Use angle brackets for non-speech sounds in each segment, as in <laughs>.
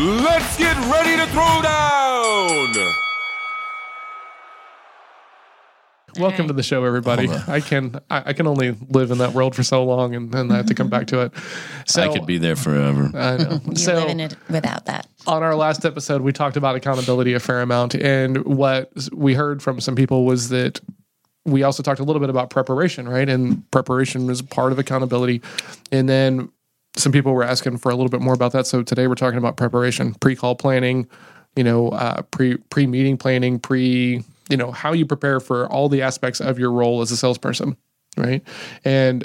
Let's get ready to throw down. Welcome to the show, everybody. I can I, I can only live in that world for so long, and then I have to come back to it. So I could be there forever. I know. <laughs> You're so living it without that. on our last episode, we talked about accountability a fair amount, and what we heard from some people was that we also talked a little bit about preparation, right? And preparation is part of accountability, and then some people were asking for a little bit more about that. So today we're talking about preparation, pre-call planning, you know, uh, pre pre meeting planning, pre you know how you prepare for all the aspects of your role as a salesperson, right? And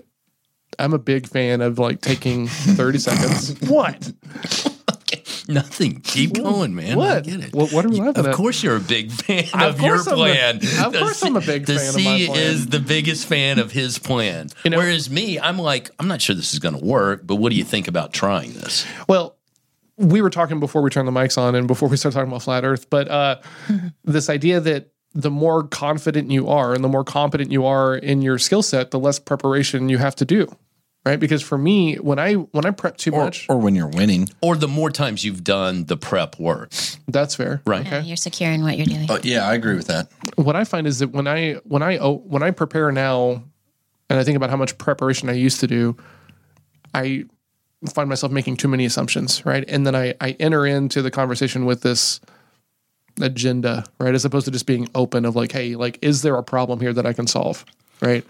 I'm a big fan of like taking 30 seconds. <laughs> What? <laughs> Nothing. Keep going, man. What? I get it. What- what are we Of at? course, you're a big <laughs> fan Of of, your I'm plan. of The course I'm a big the fan of C my plan. is the biggest fan of his plan. You know- Whereas me, I'm like, I'm not sure this is going to work, but what do you think about trying this? Well, we were talking before we turned the mics on and before we started talking about flat Earth, but uh, <laughs> this idea that the more confident you are and the more competent you are in your skill set, the less preparation you have to do, right? Because for me, when I when I prep too or, much, or when you're winning. Or the more times you've done the prep work. that's fair, Right. Yeah, you're secure in what you're doing. But yeah, I agree with that. What I find is that when I when I oh, when I prepare now, and I think about how much preparation I used to do, I find myself making too many assumptions, right? And then I I enter into the conversation with this agenda, right? As opposed to just being open of like, hey, like, is there a problem here that I can solve, right?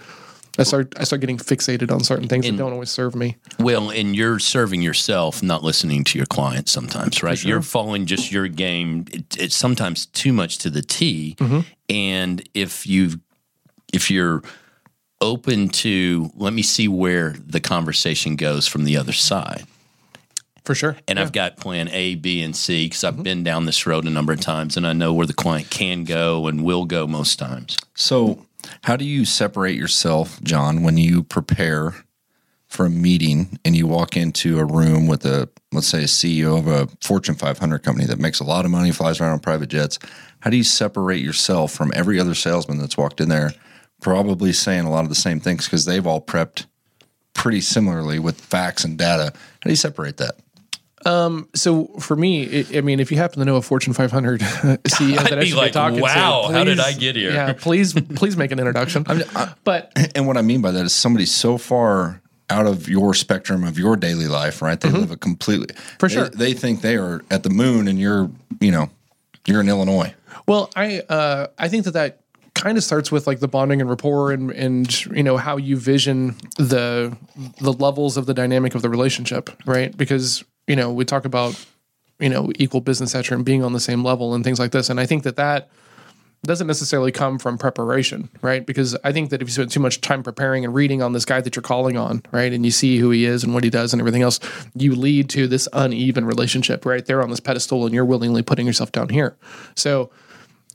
I start I start getting fixated on certain things that don't always serve me. Well, and you're serving yourself, not listening to your client sometimes, right? You're following just your game. It, it's sometimes too much to the T. Mm-hmm. And if you if you're open to let me see where the conversation goes from the other side. For sure. And I've got plan A, B, and C because I've been down this road a number of times and I know where the client can go and will go most times. So, how do you separate yourself, John, when you prepare for a meeting and you walk into a room with a, let's say, a CEO of a Fortune 500 company that makes a lot of money, flies around on private jets? How do you separate yourself from every other salesman that's walked in there, probably saying a lot of the same things because they've all prepped pretty similarly with facts and data? How do you separate that? So for me, it, I mean, if you happen to know a Fortune 500 <laughs> CEO <laughs> that I'd I be should like, be talking "Wow, to, how did I get here?" Yeah, please, please make an introduction. <laughs> but And what I mean by that is somebody so far out of your spectrum of your daily life, right? They live a completely Mm-hmm. For they- sure. They think they are at the moon, and you're, you know, you're in Illinois. Well, I uh, I think that that kind of starts with like the bonding and rapport and and you know how you vision the the levels of the dynamic of the relationship, right? Because you know we talk about you know equal business stature and being on the same level and things like this, and I think that that doesn't necessarily come from preparation, right? Because I think that if you spend too much time preparing and reading on this guy that you're calling on, right, and you see who he is and what he does and everything else, you lead to this uneven relationship, right? They're on this pedestal and you're willingly putting yourself down here. So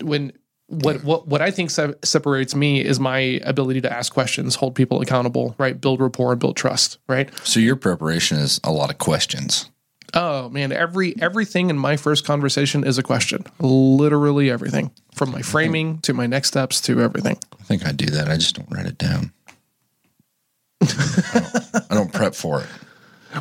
when what what what I think se- separates me is my ability to ask questions, hold people accountable, right? Build rapport and build trust, right? So your preparation is a lot of questions. Oh man, every everything in my first conversation is a question. Literally everything, from my framing to my next steps to everything. I think I do that. I just don't write it down. I, don't, I don't prep for it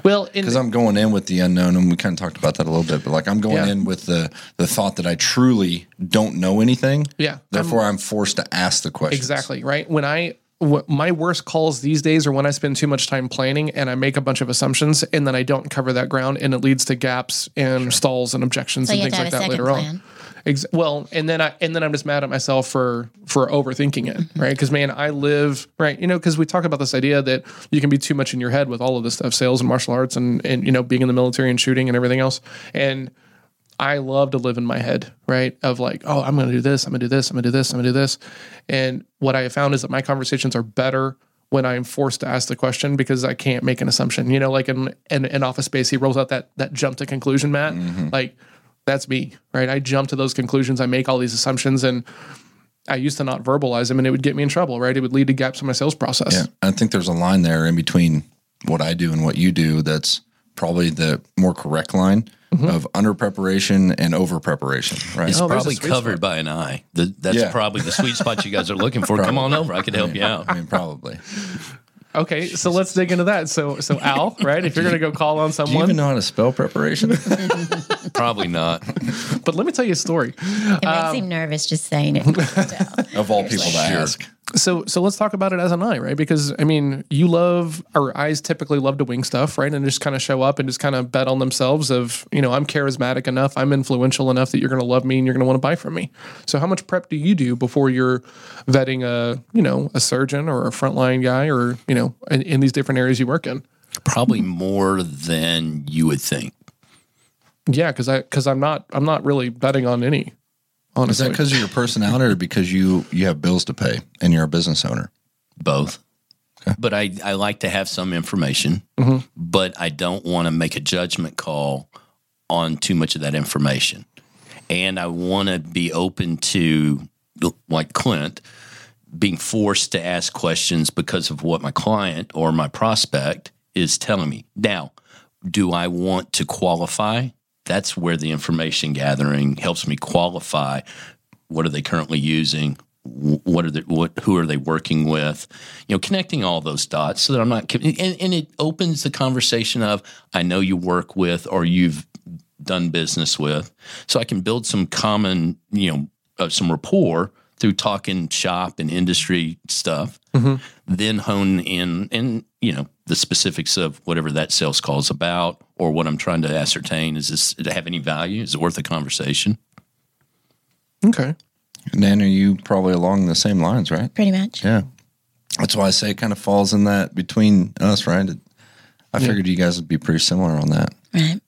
Well, because I'm going in with the unknown, and we kind of talked about that a little bit. But like I'm going Yeah. in with the the thought that I truly don't know anything. Yeah. Therefore, I'm forced to ask the question. Exactly right. When I my worst calls these days are when I spend too much time planning and I make a bunch of assumptions and then I don't cover that ground and it leads to gaps and stalls and objections So and things like that later plan. on. Ex- well, and then I and then I'm just mad at myself for for overthinking it, Mm-hmm. right? Because man, I live right, you know, because we talk about this idea that you can be too much in your head with all of this stuff, sales and martial arts, and and you know, being in the military and shooting and everything else, and I love to live in my head, right? Of like, oh, I'm going to do this, I'm going to do this, I'm going to do this, I'm going to do this. And what I have found is that my conversations are better when I'm forced to ask the question because I can't make an assumption. You know, like in in, in Office Space, he rolls out that that jump to conclusion, mat. Mm-hmm. Like that's me, right? I jump to those conclusions, I make all these assumptions, and I used to not verbalize them, and it would get me in trouble, right? It would lead to gaps in my sales process. Yeah, I think there's a line there in between what I do and what you do. That's probably the more correct line Mm-hmm. of under preparation and over preparation. Right. It's Oh, probably covered spot. by an eye. The, that's Yeah. probably the sweet spot you guys are looking for. Come on over. I could help you out. I mean, probably. Okay, so let's dig into that. So, so Al, right? If you're going to go call on someone, Do you someone, even know how to spell preparation? <laughs> <laughs> Probably not. but let me tell you a story. It makes him um, nervous just saying it. <laughs> of all people to ask. So, so let's talk about it as an I, right? Because I mean, you love, our eyes typically love to wing stuff, right? And just kind of show up and just kind of bet on themselves of, you know, I'm charismatic enough, I'm influential enough that you're going to love me and you're going to want to buy from me. So, how much prep do you do before you're vetting a, you know, a surgeon or a frontline guy, or you know, in, in these different areas you work in? Probably more than you would think. Yeah, because I, because I'm not, I'm not really betting on any. Is that because of your personality or because you you have bills to pay and you're a business owner? Both. But I, I like to have some information, mm-hmm. but I don't want to make a judgment call on too much of that information. And I want to be open to, like Clint, being forced to ask questions because of what my client or my prospect is telling me. Now, do I want to qualify? That's where the information gathering helps me qualify. What are they currently using? What are they, what who are they working with? You know, connecting all those dots so that I'm not and, and it opens the conversation of I know you work with or you've done business with, so I can build some common you know uh, some rapport through talking shop and industry stuff. Mm-hmm. Then hone in and you know the specifics of whatever that sales call is about or what I'm trying to ascertain. Is this does it have any value? Is it worth a conversation? okay. And then are you probably along the same lines, right? Pretty much. Yeah. That's why I say it kind of falls in that between us, right? I figured you guys would be pretty similar on that. Right.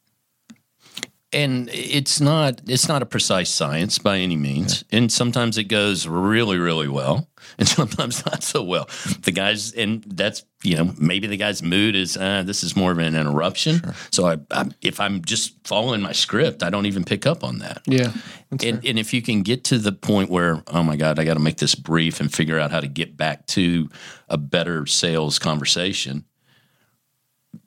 And it's not it's not a precise science by any means. And sometimes it goes really really well <laughs> and sometimes not so well. The guys and that's you know maybe the guy's mood is uh, this is more of an interruption. So I, I if i'm just following my script i don't even pick up on that. Yeah. and, and if you can get to the point where oh my god i got to make this brief and figure out how to get back to a better sales conversation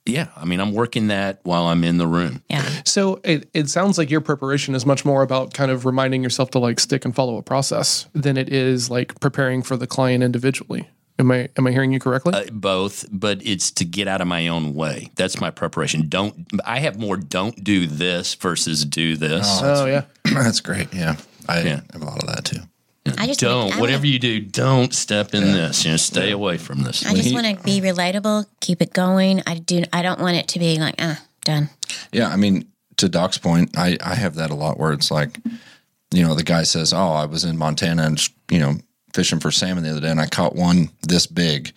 yeah i mean i'm working that while i'm in the room Yeah. So it, it sounds like your preparation is much more about kind of reminding yourself to like stick and follow a process than it is like preparing for the client individually. Am I am I hearing you correctly? Uh, both, but it's to get out of my own way. That's my preparation. Don't I have more don't do this versus do this. oh yeah. <clears throat> That's great. Yeah. I Yeah. have a lot of that too. I just don't I whatever wanna- you do, don't step in this. You know, stay away from this. I just want to be relatable, keep it going. I do. I don't want it to be like, ah, done. Yeah, I mean, to Doc's point, I, I have that a lot where it's like, you know, the guy says, "Oh, I was in Montana and you know fishing for salmon the other day, and I caught one this big."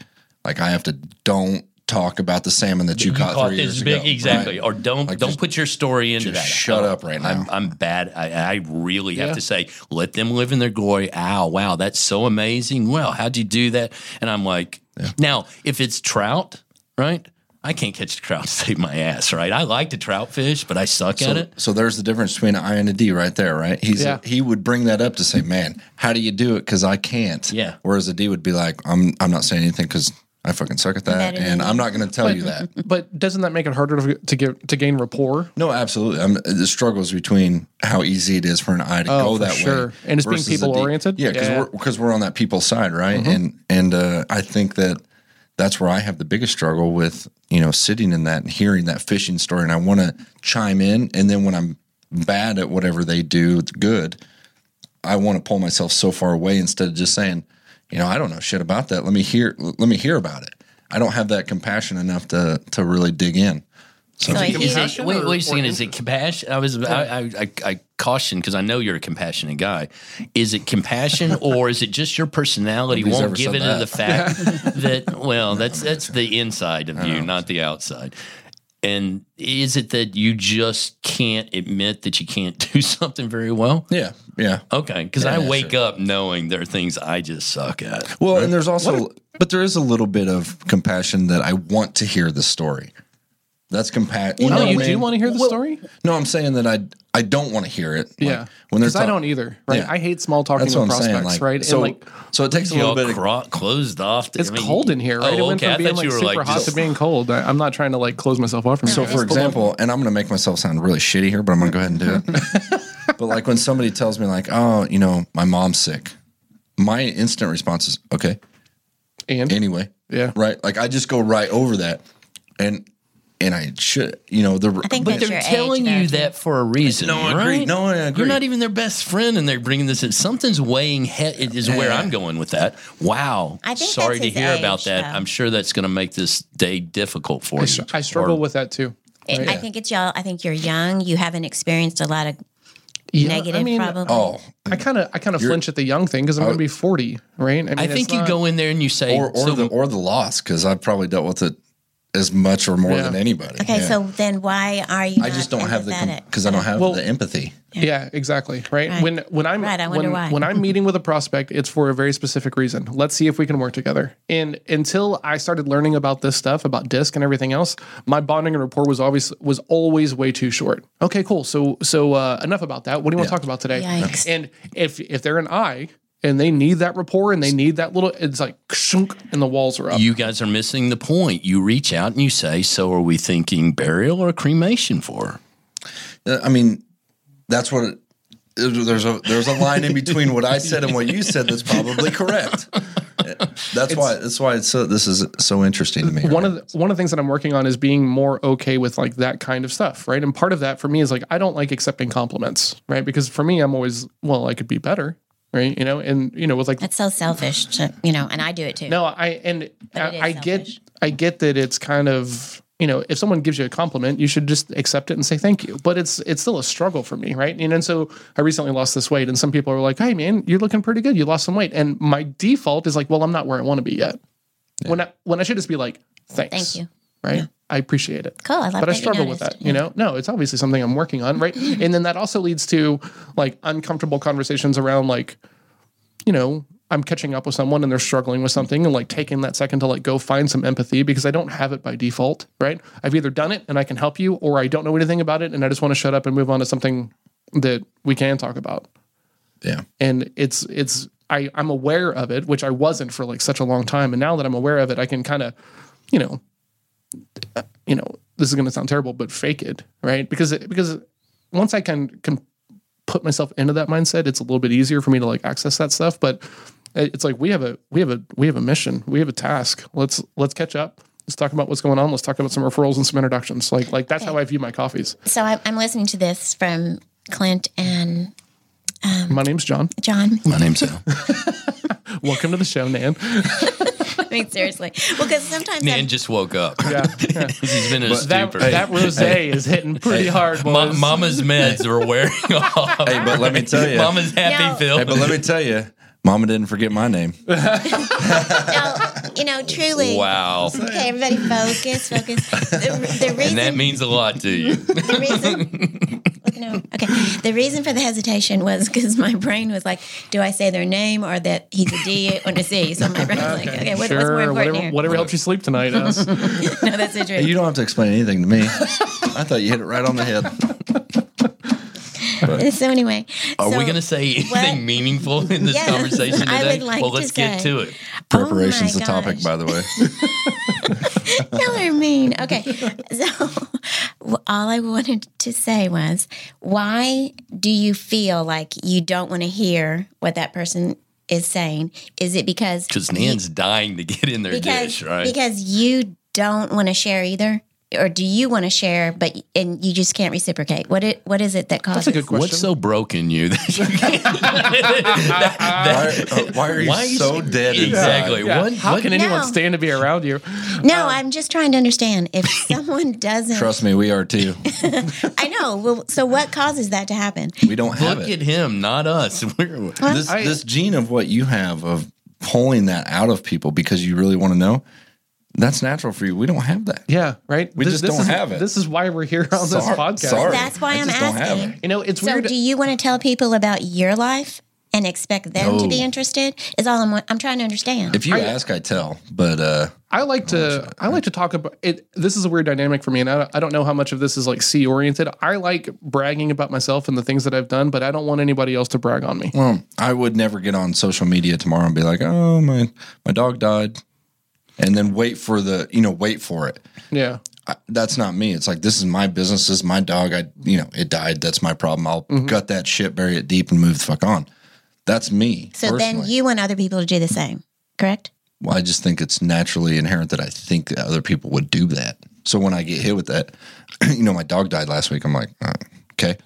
Like, I have to don't talk about the salmon that you, caught, caught three years big, ago. exactly. right? Or don't Like, don't just- put your story into that. shut up right I'm, now. I'm bad. I, I really have Yeah. to say, let them live in their glory. Ow, wow, that's so amazing. Well, how'd you do that? And I'm like, now if it's trout, right? I can't catch the trout <laughs> to save my ass, right? I like to trout fish, but I suck So, at it. so there's the difference between an I and a D right there, right? He's Yeah. he would bring that up to say, "Man, how do you do it? Because I can't." Yeah. Whereas a D would be like, "I'm I'm not saying anything because I fucking suck at that, Better and you. I'm not going to tell you that." But doesn't that make it harder to, to get to gain rapport? No, absolutely. I'm, the struggles between how easy it is for an I to Oh, go for that sure. way, And it's being versus a D. people-oriented? Yeah, because Yeah. we're because we're on that people side, right? And and uh, I think that that's where I have the biggest struggle with you know sitting in that and hearing that fishing story, and I want to chime in, and then when I'm bad at whatever they do, it's good. I want to pull myself so far away instead of just saying, you know, I don't know shit about that. Let me hear. Let me hear about it. I don't have that compassion enough to to really dig in. So like you, compassion? Wait, or- wait a second. Is it compassion? I was, I, I, I, I caution because I know you're a compassionate guy. Is it compassion <laughs> or is it just your personality Nobody's won't give said into the fact <laughs> that? Well, that's that's the inside of you, not the outside. And is it that you just can't admit that you can't <laughs> do something very well? Yeah, yeah. Okay, because I Yeah, wake up knowing there are things I just suck at. Well, and there's also, but there is a little bit of compassion that I want to hear the story. That's compassion. Oh, you do want to hear the story? No, I'm saying that I I don't want to hear it. Like, Yeah. when they're Because I don't either. Right. Yeah. I hate small talking That's with what saying. prospects. Like, right. so, and like so it takes a little all bit. Of, cro- closed off. it's I mean, cold in here. Right. Oh, it went okay. From being like super like hot just to being cold. I, I'm not trying to like close myself off from so, you. for example, and I'm going to make myself sound really shitty here, but I'm going to go ahead and do it. <laughs> but like when somebody tells me, like, oh, you know, my mom's sick, my instant response is, okay, and anyway, Yeah. right? Like I just go right over that, and and I should, you know, the I think But they're telling age, you though. that for a reason. No, I right? agree. No, I agree. You're not even their best friend, and they're bringing this. in. Something's weighing. He- is where I'm going with that. Wow. I think Sorry to his hear about that. though. I'm sure that's going to make this day difficult for I, you. str- I struggle Or- with that too. It- right? I think it's y'all. I think you're young. You haven't experienced a lot of Yeah, negative, I mean, probably. oh, I kind of I kind of flinch at the young thing because I'm going to oh. be 40, right? mean, I it's think you not- go in there and you say, or or so- the or the loss because I've probably dealt with it as much or more Yeah. than anybody. Okay, Yeah. so then why are you? I not just don't have the empathetic? because I don't have Well- the empathy. Yeah, exactly. Right? Right. When when I'm Right, I wonder when, why. when I'm meeting with a prospect, it's for a very specific reason. Let's see if we can work together. And until I started learning about this stuff, about DISC and everything else, my bonding and rapport was always was always way too short. Okay, cool. So so uh, enough about that. What do you want to talk about today? Yikes. And if if they're an I and they need that rapport and they need that little, it's like shunk and the walls are up. you guys are missing the point. You reach out and you say, "So are we thinking burial or cremation for?" Uh, I mean, that's what. It, there's a there's a line in between what I said and what you said that's probably correct. That's why that's why it's so this is so interesting to me. one of the, one of the things that I'm working on is being more okay with like that kind of stuff, right? And part of that for me is like I don't like accepting compliments, right? Because for me, I'm always well, I could be better, right? You know, and you know, with like That's so selfish, to, you know, and I do it too. no, I and I, I get. I get that it's kind of you know if someone gives you a compliment, you should just accept it and say thank you. But it's it's still a struggle for me, right? And, and so I recently lost this weight, and some people are like, "Hey, man, you're looking pretty good. You lost some weight." And my default is like, "Well, I'm not where I want to be yet." When I when I should just be like, "Thanks, Thank you. Right? I appreciate it." Cool. I love but I that you struggle with noticed. that. You know, no, it's obviously something I'm working on, right? <laughs> and then that also leads to like uncomfortable conversations around like, you know, I'm catching up with someone and they're struggling with something and like taking that second to like go find some empathy because I don't have it by default, right? I've either done it and I can help you or I don't know anything about it and I just want to shut up and move on to something that we can talk about. yeah, And it's it's I I'm aware of it, which I wasn't for like such a long time and now that I'm aware of it, I can kind of, you know, you know, this is going to sound terrible, but fake it, right? Because it, because once I can can put myself into that mindset, it's a little bit easier for me to like access that stuff. But it's like we have a we have a we have a mission, we have a task. Let's let's catch up. Let's talk about what's going on. Let's talk about some referrals and some introductions. Like like that's how I view my coffees. So I'm listening to this from Clint and Um, My name's John. John. My name's Al. <laughs> Welcome to the show, Nan. <laughs> I mean, seriously. Well, because sometimes Nan I'm, just woke up. Yeah, yeah. <laughs> He's been in a that stupor. that rosé is hitting pretty hard. Ma- Mama's meds are wearing off. Hey, but let me tell you, Mama's happy, No. Phil. hey, but let me tell you, Mama didn't forget my name. <laughs> no, you know, truly. wow. Okay, everybody, focus, focus. The, the reason And that means a lot to you. the reason no okay the reason for the hesitation was because my brain was like do i say their name or that he's a d or a c so my brain was like okay what, what's more important whatever, here whatever helps you sleep tonight. <laughs> Us. no that's so true Hey, you don't have to explain anything to me. I thought you hit it right on the head. <laughs> <laughs> so anyway Are so, we going to say anything what- meaningful in this <laughs> Yes, conversation I today? would like well, to let's get say- to it. Oh Preparation's Oh the my topic, by the way. <laughs> y'all are mean okay so all i wanted to say was why do you feel like you don't want to hear what that person is saying is it because Because Nan's dying to get in their because dish, right? because you don't want to share either or do you want to share but and you just can't reciprocate what it what is it that causes That's a good question. What's so broken you? that you can't- <laughs> Why, uh, why are you Why you so say- dead? Exactly. Yeah, What, How what- can anyone No. stand to be around you? no i'm just trying to understand if <laughs> someone doesn't Trust me, we are too. <laughs> i know well so what causes that to happen We don't have Look it. at him, not us. We're, This I- this gene of what you have of pulling that out of people because you really want to know, that's natural for you. We don't have that. Yeah, right. We just don't is, have it. This is why we're here on this Sorry- podcast. sorry. that's why I i'm just asking. You know, it's weird. so weird. do you want to tell people about your life and expect them to be interested is all i'm i'm trying to understand If you ask, I tell. But uh, I like to I like to talk about it. This is a weird dynamic for me, and I, I don't know how much of this is like C oriented. I like bragging about myself and the things that I've done, but I don't want anybody else to brag on me. well, I would never get on social media tomorrow and be like, "Oh, my my dog died," and then wait for the you know wait for it. Yeah, I, that's not me. It's like this is my business. This is my dog. I you know it died. That's my problem. I'll Mm-hmm. gut that shit, bury it deep, and move the fuck on. That's me. so then you want other people to do the same correct Well, I just think it's naturally inherent that I think that other people would do that. So when I get hit with that, <clears throat> you know, my dog died last week. I'm like, uh, okay.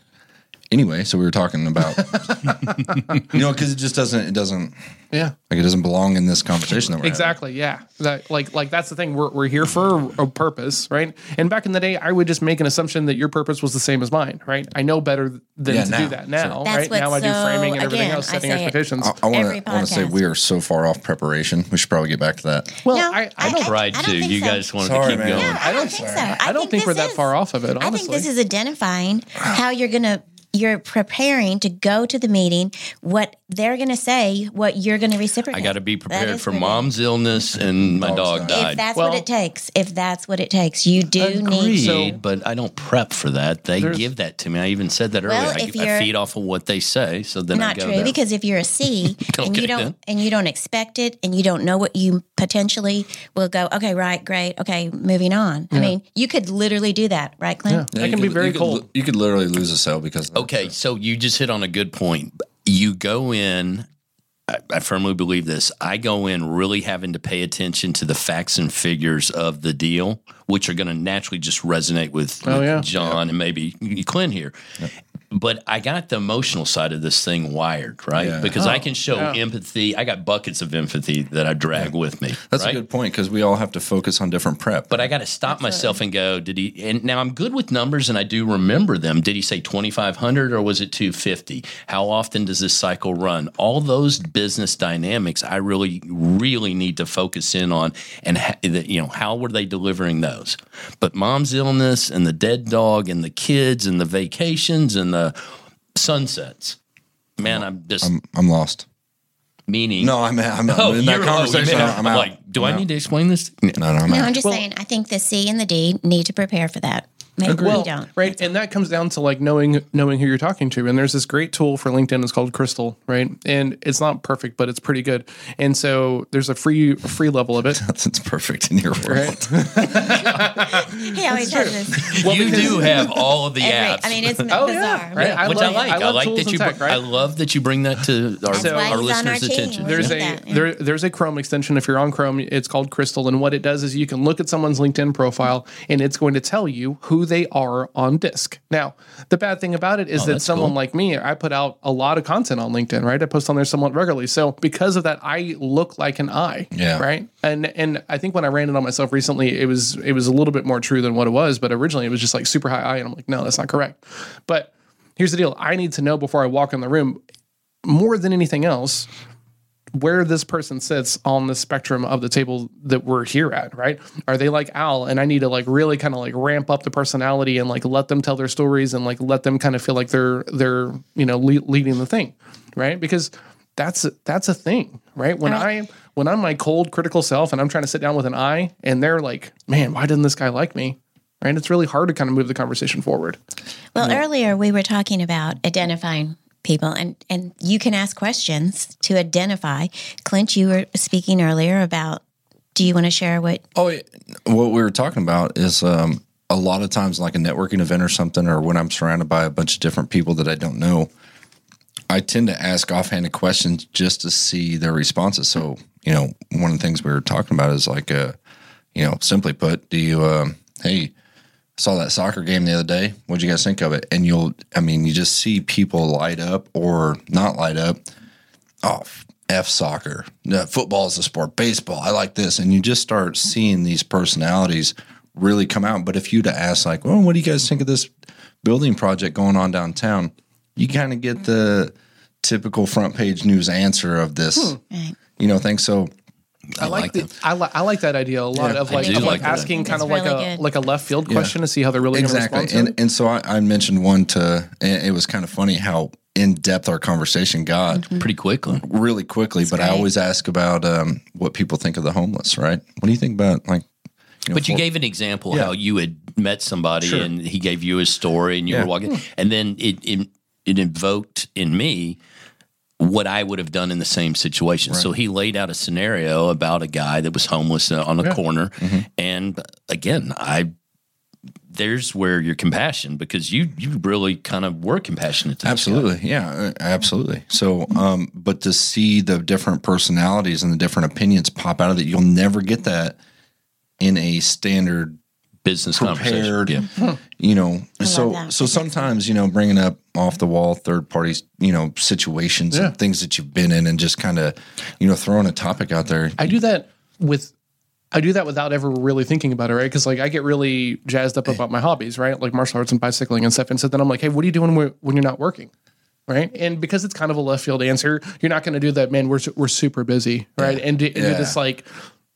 Anyway, so we were talking about, <laughs> you know, because it just doesn't, it doesn't, Yeah. like, it doesn't belong in this conversation that we're having. Exactly. Yeah. That like like that's the thing. We're we're here for a purpose, right? And back in the day, I would just make an assumption that your purpose was the same as mine, right? I know better than Yeah, to now. do that now, That's right? what's Now I do so- framing and everything again, else, I setting say it. expectations. I want to want to say we are so far off preparation. We should probably get back to that. well, No, I, I I- don't. I- Tried don't to. You so. guys wanted Sorry, to keep man. going. No, I don't think so. I, I don't think we're this that is- far off of it. I think this is identifying how you're going to you're preparing to go to the meeting, what they're going to say, what you're going to reciprocate. I got to be prepared for really- mom's illness and my Dog's dog died. died. If that's Well- what it takes, if that's what it takes, you do Agreed, need to. but I don't prep for that. They give that to me. I even said that Well, earlier. if I, I feed off of what they say, so then I Not go true there. because if you're a C <laughs> and you don't then. and you don't expect it and you don't know what you potentially will go. Okay, right, great. Okay, moving on. I mean, you could literally do that, right, Clint? Yeah. that you can be very you cold. li- you could literally lose a cell because of that. Okay, so you just hit on a good point. You go in, I, I firmly believe this. I go in really having to pay attention to the facts and figures of the deal, which are going to naturally just resonate with, Oh, with yeah. John and maybe Clint here. But I got the emotional side of this thing wired, right? Yeah. Because I oh, can show yeah. empathy. I got buckets of empathy that I drag with me. That's right? a good point because we all have to focus on different prep. But I got to stop myself and go, did he? And now I'm good with numbers and I do remember them. Did he say 2,500 or was it 250? How often does this cycle run? All those business dynamics I really, really need to focus in on and, ha- that, you know, how were they delivering those? But mom's illness and the dead dog and the kids and the vacations and the Uh, sunsets. Man, I'm just I'm, I'm lost. meaning. No, I'm, I'm, I'm <laughs> Oh, in that you're- oh, conversation. man, I'm, out. like, do I I'm need to explain this? No, no, I'm No, out. I'm just saying. I think the C and the D need to prepare for that. Maybe well, we don't. right? And that comes down to like knowing knowing who you're talking to. And there's this great tool for LinkedIn. It's called Crystal, right? And it's not perfect, but it's pretty good. And so there's a free free level of it. <laughs> That's perfect in your world. <laughs> He always does this. you do have all of the Every- apps. I mean, it's Oh, bizarre. yeah, right? I which love- I like. I I, like that and you. tech, right? I love that you bring that to our, That's why our he's on our listeners' attention. There's Yeah. a that, yeah. there there's a Chrome extension. If you're on Chrome, it's called Crystal, and what it does is you can look at someone's LinkedIn profile, and it's going to tell you who they are on DISC. Now, the bad thing about it is oh, that Oh, that's someone cool. like me, I put out a lot of content on LinkedIn, right? I post on there somewhat regularly, so because of that, I look like an I. Yeah. right? And and I think when I ran it on myself recently, it was it was a little bit more true than what it was, but originally it was just like super high I, and I'm like, no, that's not correct. But here's the deal: I need to know before I walk in the room more than anything else where this person sits on the spectrum of the table that we're here at, right? Are they like Al and I need to like really kind of like ramp up the personality and like let them tell their stories and like let them kind of feel like they're they're, you know, le- leading the thing, right? Because that's that's a thing, right? When I when I'm my cold critical self and I'm trying to sit down with an I and they're like, "Man, why didn't this guy like me?" Right? It's really hard to kind of move the conversation forward. Well, earlier we were talking about identifying people, and and you can ask questions to identify. Clint, you were speaking earlier about. Do you want to share what? Oh, what we were talking about is um, a lot of times, like a networking event or something, or when I'm surrounded by a bunch of different people that I don't know, I tend to ask offhanded questions just to see their responses. So, you know, one of the things we were talking about is like, uh, you know, simply put, do you, um, hey, saw that soccer game the other day. What'd you guys think of it? And you'll, I mean, you just see people light up or not light up. Oh, F soccer. No, football is a sport. Baseball. I like this. And you just start seeing these personalities really come out. But if you'd ask, like, well, what do you guys think of this building project going on downtown? You kind of get the typical front page news answer of this, hmm. Right. you know, thing. So, I, like, like the, that. I, li- I like that idea a lot Yeah, of like, of like like asking kind That's of like really a good. like a left field question to see how they're really exactly going to and respond to it. and so I, I mentioned one to and it was kind of funny how in depth our conversation got Pretty quickly. really quickly but i always ask about um, what people think of the homeless right what do you think about like you know, But you for- gave an example Yeah. how you had met somebody Sure. and he gave you his story and you Yeah. were walking, and then it, it it invoked in me what I would have done in the same situation. So he laid out a scenario about a guy that was homeless uh, on a corner, Mm-hmm. and again, I there's where your compassion because you you really kind of were compassionate to this guy. Absolutely. Yeah, uh, absolutely. So, um, but to see the different personalities and the different opinions pop out of it, you'll never get that in a standard business prepared, conversation. Yeah. Hmm. you know. So, so sometimes, you know, bringing up off the wall third parties, you know, situations Yeah. and things that you've been in and just kind of, you know, throwing a topic out there. I do that with I do that without ever really thinking about it, right? Because like I get really jazzed up about my hobbies, right? Like martial arts and bicycling and stuff. And so then I'm like, hey, what are you doing when, when you're not working? Right. And because it's kind of a left field answer, you're not going to do that, man. We're, we're super busy. Right. And, do, and do this like,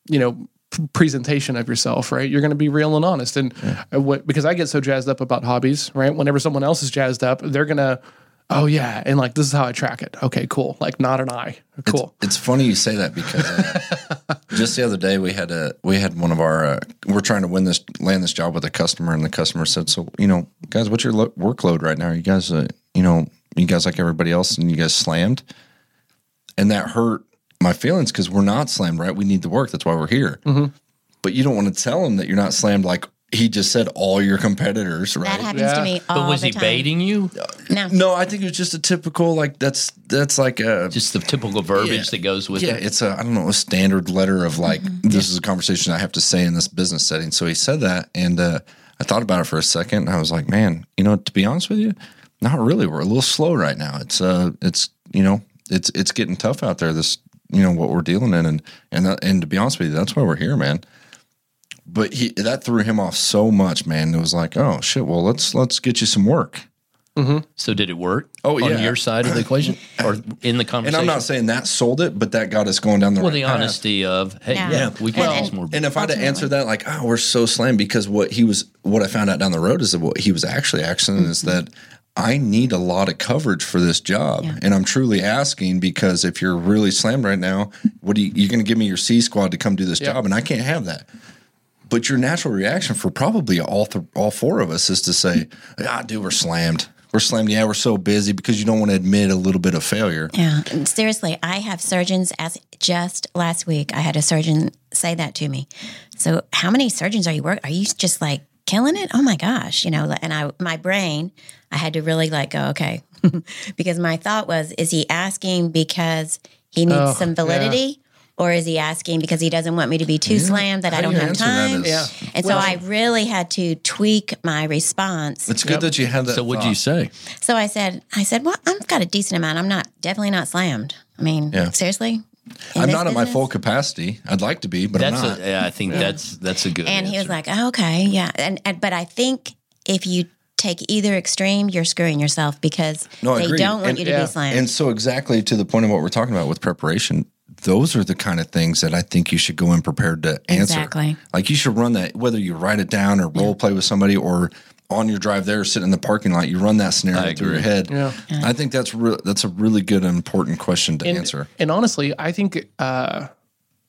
you know, p- presentation of yourself, right? You're going to be real and honest. And uh, what, because I get so jazzed up about hobbies, right? Whenever someone else is jazzed up, they're going to, oh yeah. And like, this is how I track it. Okay, cool. Like not an I. Cool. It's funny you say that because uh, <laughs> just the other day we had a we had one of our uh, we're trying to win this land this job with a customer and the customer said so you know guys what's your lo- workload right now you guys uh, you know you guys like everybody else and you guys slammed and that hurt my feelings because we're not slammed right we need the work that's why we're here but you don't want to tell him that you're not slammed like he just said all your competitors right That happens Yeah. to me all But was the he time. baiting you? No. no I think it was just a typical like that's that's like a Just the typical verbiage Yeah. that goes with yeah, it. it's a I don't know a standard letter of like Mm-hmm. this is a conversation I have to say in this business setting. So he said that, and uh, I thought about it for a second. And I was like, man, you know, to be honest with you, not really. We're a little slow right now. It's uh, it's you know, it's it's getting tough out there. This you know what we're dealing in, and and that, and to be honest with you, that's why we're here, man. But he that threw him off so much, man. It was like, oh shit. Well, let's let's get you some work. Mm-hmm. So did it work? Oh, on yeah. your side of the equation or in the conversation? And? I'm not saying that sold it, but that got us going down the well, right the path. honesty of hey, Yeah. yeah, we can Well, use more. And if I'd have answered that like, oh, we're so slammed because what he was, what I found out down the road is that what he was actually asking is mm-hmm. that I need a lot of coverage for this job, Yeah. and I'm truly asking because if you're really slammed right now, what do you, you're going to give me your C squad to come do this Yeah. job, and I can't have that. But your natural reaction for probably all th- all four of us is to say, ah, dude, we're slammed. We're slammed. Yeah, we're so busy because you don't want to admit a little bit of failure. Yeah, seriously, I have surgeons. As just last week, I had a surgeon say that to me. So, how many surgeons are you work? Are you just like killing it? Oh my gosh, you know. And I, my brain, I had to really like go okay, <laughs> because my thought was, is he asking because he needs Oh, some validity? Or is he asking because he doesn't want me to be too slammed that How I don't have time? is- Yeah. And so I really had to tweak my response. It's good Yep. that you had that. so what'd thought. you say? So I said, I said, well, I've got a decent amount. I'm not definitely not slammed. I mean, Yeah. seriously. In I'm this not at my full capacity. I'd like to be, but That's I'm not. a, yeah, I think that's that's a good. And he was like, oh, okay, yeah. And, and but I think if you take either extreme, you're screwing yourself because No, they agree. don't want And- you to yeah. be slammed. And so, exactly to the point of what we're talking about with preparation, those are the kind of things that I think you should go in prepared to answer. Exactly. Like you should run that, whether you write it down or role play with somebody or on your drive there, sitting in the parking lot, you run that scenario through your head. Yeah. I think that's re- that's a really good and important question to and, answer. And honestly, I think uh,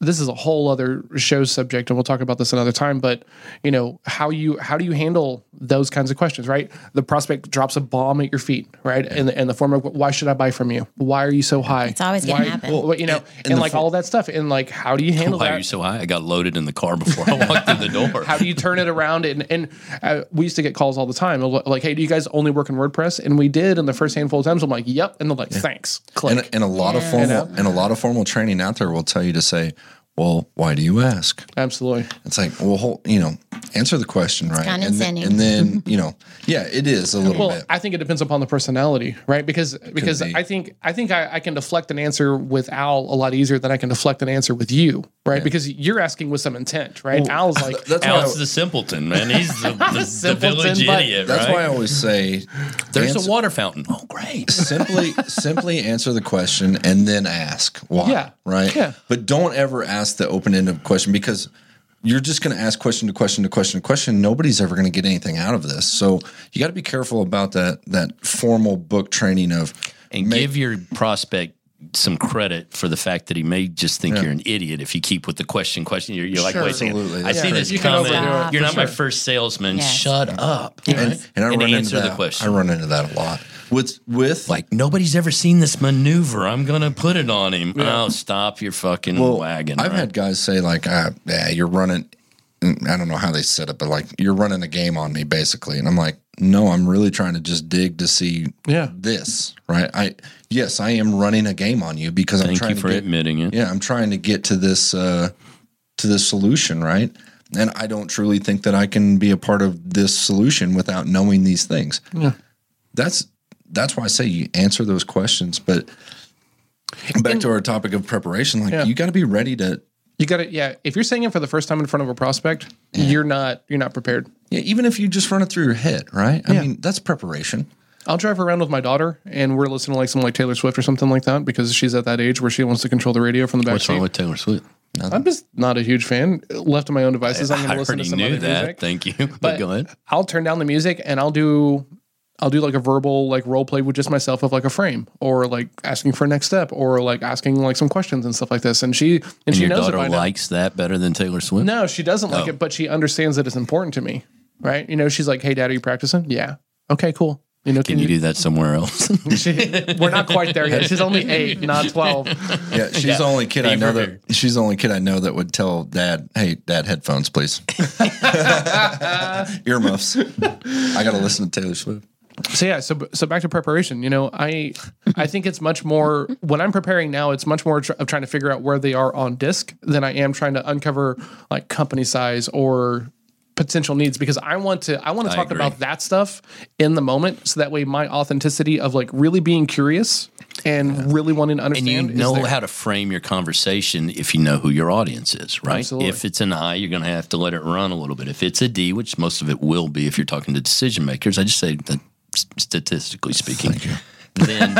this is a whole other show subject, and we'll talk about this another time. But you know how you how do you handle those kinds of questions, right? The prospect drops a bomb at your feet, right? In the, in the form of why should I buy from you? Why are you so high? It's always gonna Why- happen. Well, you know, and- and, and like fo- all that stuff, and like how do you handle that? Why that? are you so high? I got loaded in the car before I walked through the door. how do you turn it around? And and uh, we used to get calls all the time, like, "Hey, do you guys only work in WordPress?" And we did. And the first handful of times, I'm like, "Yep," and they're like, "Thanks." Click. And, and a lot of Yeah. formal and a lot of formal training out there will tell you to say, "Well, why do you ask?" Absolutely. It's like, well, hold, you know, answer the question right, and, then, and <laughs> then you know, yeah, it is a little Well, bit. I think it depends upon the personality, right? Because because be. I think I think I, I can deflect an answer with Al a lot easier than I can deflect an answer with you, right? Because you're asking with some intent, right? Al's like, That's. Al's I, the simpleton, man. He's the, <laughs> the, the village idiot, that's right? why I always say, There's answer- a water fountain. Oh, great. simply <laughs> simply answer the question and then ask why. Yeah. Right. Yeah. But don't ever ask the open ended question because you're just going to ask question to question to question to question. Nobody's ever going to get anything out of this. So you got to be careful about that that formal book training of And give your prospect some credit for the fact that he may just think you're an idiot if you keep with the question question. You're, you're like, wait a second. Absolutely. I That's see this You can coming. overdo You're for not my first salesman. Yes. Shut up. and, and I run answer into the that. question. I run into that a lot with with like nobody's ever seen this maneuver. I'm gonna put it on him. Oh, stop your fucking well, wagon! I've right? had guys say like, ah, "Yeah, you're running." I don't know how they said it, but like you're running a game on me basically. And I'm like, no, I'm really trying to just dig to see Yeah. this, right? I yes, I am running a game on you because I'm trying you for to get admitting it. yeah, I'm trying to get to this uh to this solution, right? And I don't truly think that I can be a part of this solution without knowing these things. Yeah. That's that's why I say you answer those questions, but back to our topic of preparation, like Yeah. you got to be ready to You got to yeah. If you're saying it for the first time in front of a prospect, you're not you're not prepared. Yeah, even if you just run it through your head, right? I Yeah. mean, that's preparation. I'll drive around with my daughter, and we're listening to like some like Taylor Swift or something like that because she's at that age where she wants to control the radio from the back What's wrong with Taylor Swift? I'm just not a huge fan. Left to my own devices, I'm going I to listen to some knew other that. music. Thank you. <laughs> But, But go ahead. I'll turn down the music and I'll do I'll do like a verbal like role play with just myself of like a frame or like asking for a next step or like asking like some questions and stuff like this. And she and, And she your knows it daughter by now. likes that better than Taylor Swift? No, she doesn't like Oh. it, but she understands that it's important to me. Right? You know, she's like, "Hey, Dad, are you practicing?" Yeah. Okay, cool. You know, Can you do that somewhere else? <laughs> She, we're not quite there yet. She's only eight, not twelve. Yeah, <laughs> she's the only kid I know prepared. that she's the only kid I know that would tell dad, "Hey, dad, headphones, please." <laughs> Earmuffs. I got to listen to Taylor Swift. So yeah, so so back to preparation. You know, I I think it's much more when I'm preparing now. It's much more tr- of trying to figure out where they are on DISC than I am trying to uncover like company size or potential needs because I want to I want to I talk agree. about that stuff in the moment so that way my authenticity of like really being curious and really wanting to understand and you is know how to frame your conversation if you know who your audience is, right? Absolutely. If it's an I, you're going to have to let it run a little bit. If it's a D, which most of it will be if you're talking to decision makers, I just say that statistically speaking. then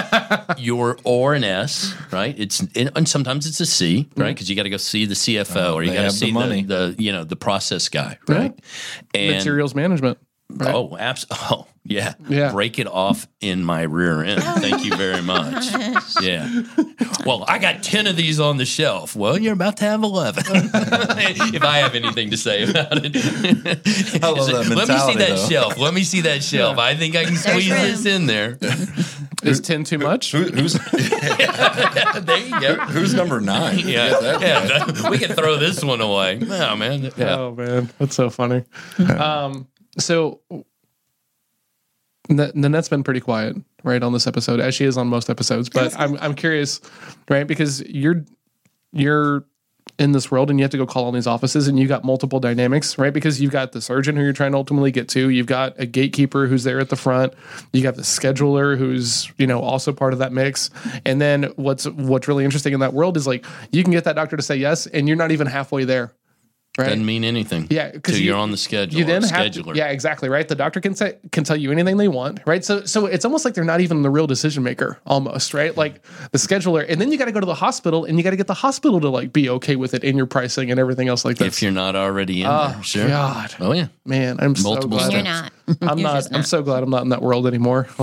your or an S, right? It's and and sometimes it's a C, right? Because you got to go see the CFO or you got to see the, money. the you know the process guy, right? And materials management. Right? Oh, abs- <laughs> Oh, yeah. Yeah. Break it off in my rear end. Thank you very <laughs> much. Yeah. Well, I got 10 of these on the shelf. Well, you're about to have 11. <laughs> if I have anything to say about it. I love that Let me see that though. shelf. Let me see that shelf. I think I can squeeze this in there. Is ten too much? Who, who's there you go. who's number nine? Yeah, Get that yeah. that- we can throw this one away. Oh man, yeah. Oh man, that's so funny. um, so Nanette's been pretty quiet, right, on this episode, as she is on most episodes. But I'm I'm curious, right, because you're you're in this world and you have to go call on these offices and you got multiple dynamics, right? Because you've got the surgeon who you're trying to ultimately get to, you've got a gatekeeper who's there at the front, you got the scheduler who's, you know, also part of that mix. And then what's what's really interesting in that world is like you can get that doctor to say yes and you're not even halfway there. Right. Doesn't mean anything. Yeah, because you, you're on the schedule. You then or have scheduler. to, yeah, exactly right. The doctor can say can tell you anything they want, right? So so it's almost like they're not even the real decision maker, almost, right? Like the scheduler, and then you got to go to the hospital, and you got to get the hospital to like be okay with it in your pricing and everything else like this. If you're not already in oh there, sure. God, Oh yeah. man, I'm Multiple so glad. You're not. I'm You're not. just I'm so glad I'm not in that world anymore. <laughs>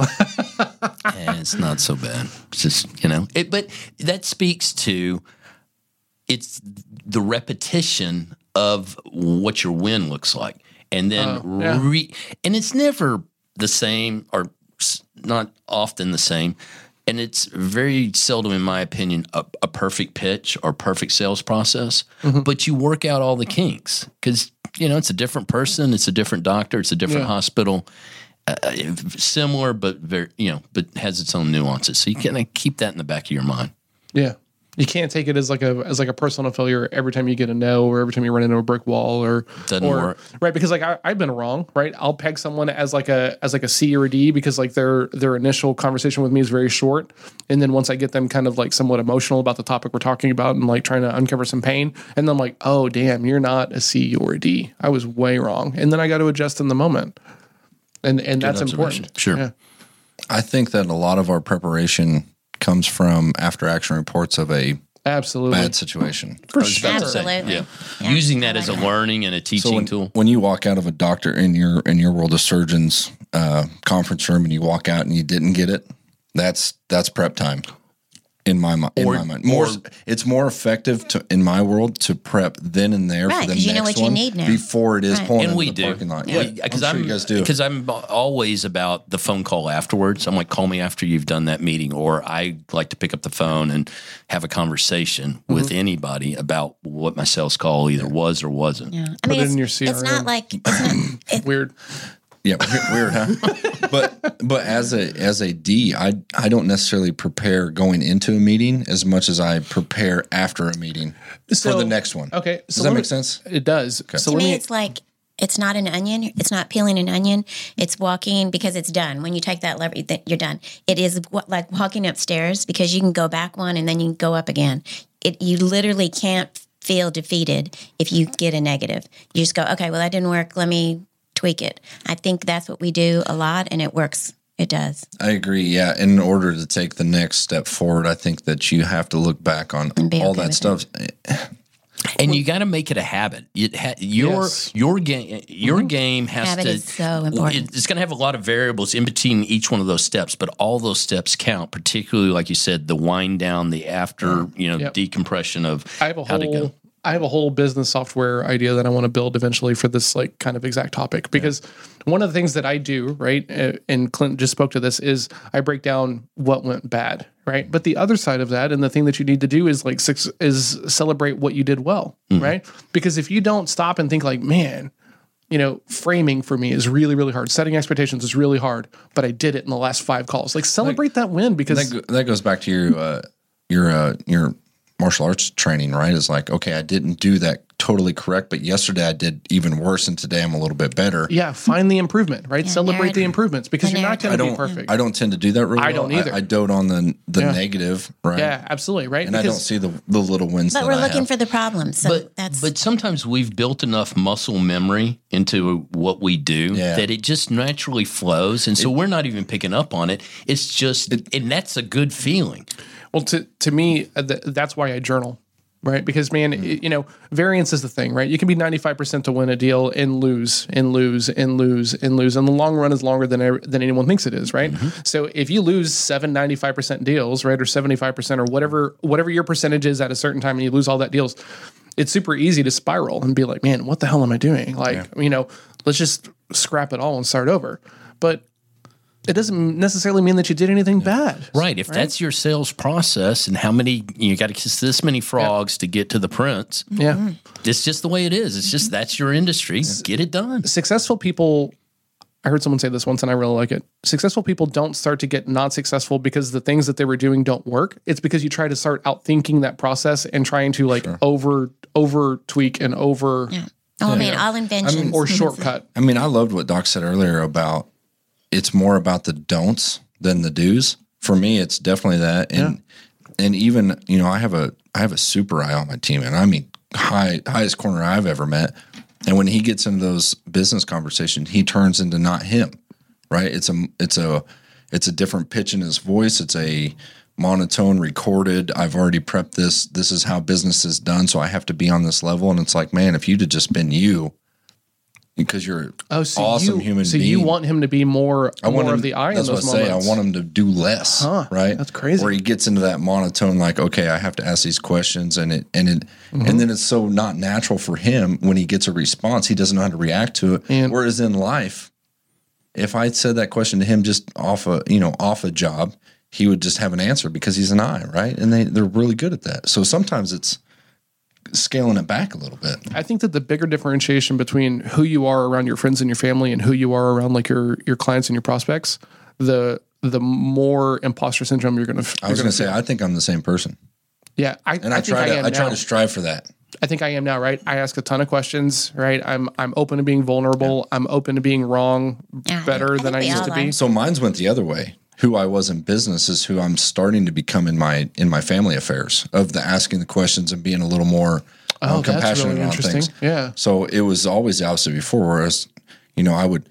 Eh, it's not so bad. It's just you know, it, but that speaks to it's the repetition of what your win looks like, and then Oh, yeah. re, and it's never the same or not often the same. And it's very seldom, in my opinion, a, a perfect pitch or perfect sales process. Mm-hmm. But you work out all the kinks because you know it's a different person, it's a different doctor, it's a different Yeah. hospital uh, similar but very you know but has its own nuances so you kind of keep that in the back of your mind yeah, you can't take it as like a as like a personal failure every time you get a no or every time you run into a brick wall or Doesn't or, work. right because like I, I've been wrong right? I'll peg someone as like a as like a C or a D because like their their initial conversation with me is very short. And then once I get them kind of like somewhat emotional about the topic we're talking about and like trying to uncover some pain and then I'm like oh damn you're not a C or a D. I was way wrong. And then I got to adjust in the moment. And and that's important. Sure. yeah. I think that a lot of our preparation comes from after action reports of a absolutely bad situation. for sure Absolutely. yeah. Yeah. using that as a learning and a teaching So when, tool when you walk out of a doctor in your in your world of surgeons uh, conference room and you walk out and you didn't get it, that's that's prep time. In my mind. In Or- my mind, more or- it's more effective to in my world to prep then and there Right, for the 'cause you know next what you one need now. before it is Right. pulling and into we the do parking lot. Yeah, Yeah, because I'm I'm, sure you guys do. because I'm always about the phone call afterwards. I'm like, call me after you've done that meeting, or I like to pick up the phone and have a conversation with Mm-hmm. anybody about what my sales call either was or wasn't. Yeah. I Put mean, it it's, in your it's not like it's not. <coughs> It, Weird. Yeah, weird, huh? <laughs> but but as a as a D, I I don't necessarily prepare going into a meeting as much as I prepare after a meeting for the next one. Okay. does so that let make sense? It does. So to me, me. it's like it's not an onion. It's not peeling an onion. It's walking because it's done. When you take that lever, that you're done. It is like walking upstairs because you can go back one and then you can go up again. It you literally can't feel defeated if you get a negative. You just go, okay, well that didn't work. Let me tweak it. I think that's what we do a lot, and it works. It does. I agree. Yeah, in order to take the next step forward, I think that you have to look back on all okay that with stuff. And you got to make it a habit. It ha- your Yes. your game your mm-hmm. game has Habit to. is so important. it- it's going to have a lot of variables in between each one of those steps, but all those steps count. Particularly, like you said, the wind down, the after you know Yep. decompression of I have a how to go. I have a whole business software idea that I want to build eventually for this like kind of exact topic because one of the things that I do right and Clint just spoke to this is I break down what went bad right? But the other side of that and the thing that you need to do is like six, is celebrate what you did well right? Because if you don't stop and think like man you know framing for me is really really hard. Setting expectations is really hard but I did it in the last five calls. Like celebrate that win because That, go- that goes back to your uh, your uh, your martial arts training, right? It's like, okay, I didn't do that totally correct, but yesterday I did even worse, and today I'm a little bit better. yeah find the improvement right celebrate narrative. the improvements because The you're not going to be perfect I don't tend to do that really. I well. don't either. I, dote on the the Yeah. negative, right? Yeah, absolutely, right? And I don't see the the little wins. But that we're I looking have. for the problems. So but that's but sometimes we've built enough muscle memory into what we do Yeah. that it just naturally flows, and so we're not even picking up on it. It's just, and that's a good feeling. Well, to to me, uh, that's why I journal, right? Because man, Mm-hmm. it- you know, variance is the thing, right? You can be ninety five percent to win a deal and lose and lose and lose and lose, and the long run is longer than than anyone thinks it is, right? Mm-hmm. So if you lose seven ninety five percent deals, right, or seventy five percent, or whatever whatever your percentage is at a certain time, and you lose all that deals. It's super easy to spiral and be like, man, what the hell am I doing? Like, you know, let's just scrap it all and start over. But it doesn't necessarily mean that you did anything bad. Right. If that's your sales process and how many you got to kiss this many frogs to get to the prince, mm-hmm. Yeah. Mm-hmm. it's just the way it is. It's just mm-hmm. that's your industry. Get it done. Successful people, I heard someone say this once and I really like it. Successful people don't start to get not successful because the things that they were doing don't work. It's because you try to start outthinking that process and trying to like over over tweak and over yeah. Oh man, all inventions or <laughs> shortcut. I mean, I loved what Doc said earlier about it's more about the don'ts than the do's. For me, it's definitely that. And and even, you know, I have a I have a super I on my team and I mean high highest corner I've ever met. And when he gets into those business conversations, he turns into not him. Right? It's a it's a it's a different pitch in his voice. It's a monotone recorded. I've already prepped this. This is how business is done. So I have to be on this level. And it's like, man, if you'd have just been you, because you're an Oh, so awesome you, human so being. you want him to be more I want more him, of the I in That's those what I say. moments. I want him to do less. right. that's crazy. Where he gets into that monotone, like, okay, I have to ask these questions, and it and it Mm-hmm. and then it's so not natural for him when he gets a response. He doesn't know how to react to it. And- Whereas in life, if I said that question to him just off a you know off a job, he would just have an answer because he's an I, right? And they they're really good at that. So sometimes it's scaling it back a little bit. I think that the bigger differentiation between who you are around your friends and your family and who you are around like your your clients and your prospects, the the more imposter syndrome you're gonna. I was going to say, I think I'm the same person, yeah, I, and I, think try I to am I try now. to strive for that. I think I am now, right? I ask a ton of questions, right? I'm I'm open to being vulnerable. I'm open to being wrong Yeah, better I than I used to be. So mine's went the other way. Who I was in business is who I'm starting to become in my in my family affairs of the asking the questions and being a little more Oh, um, that's compassionate really on interesting. things. Yeah. So it was always the opposite before, whereas you know I would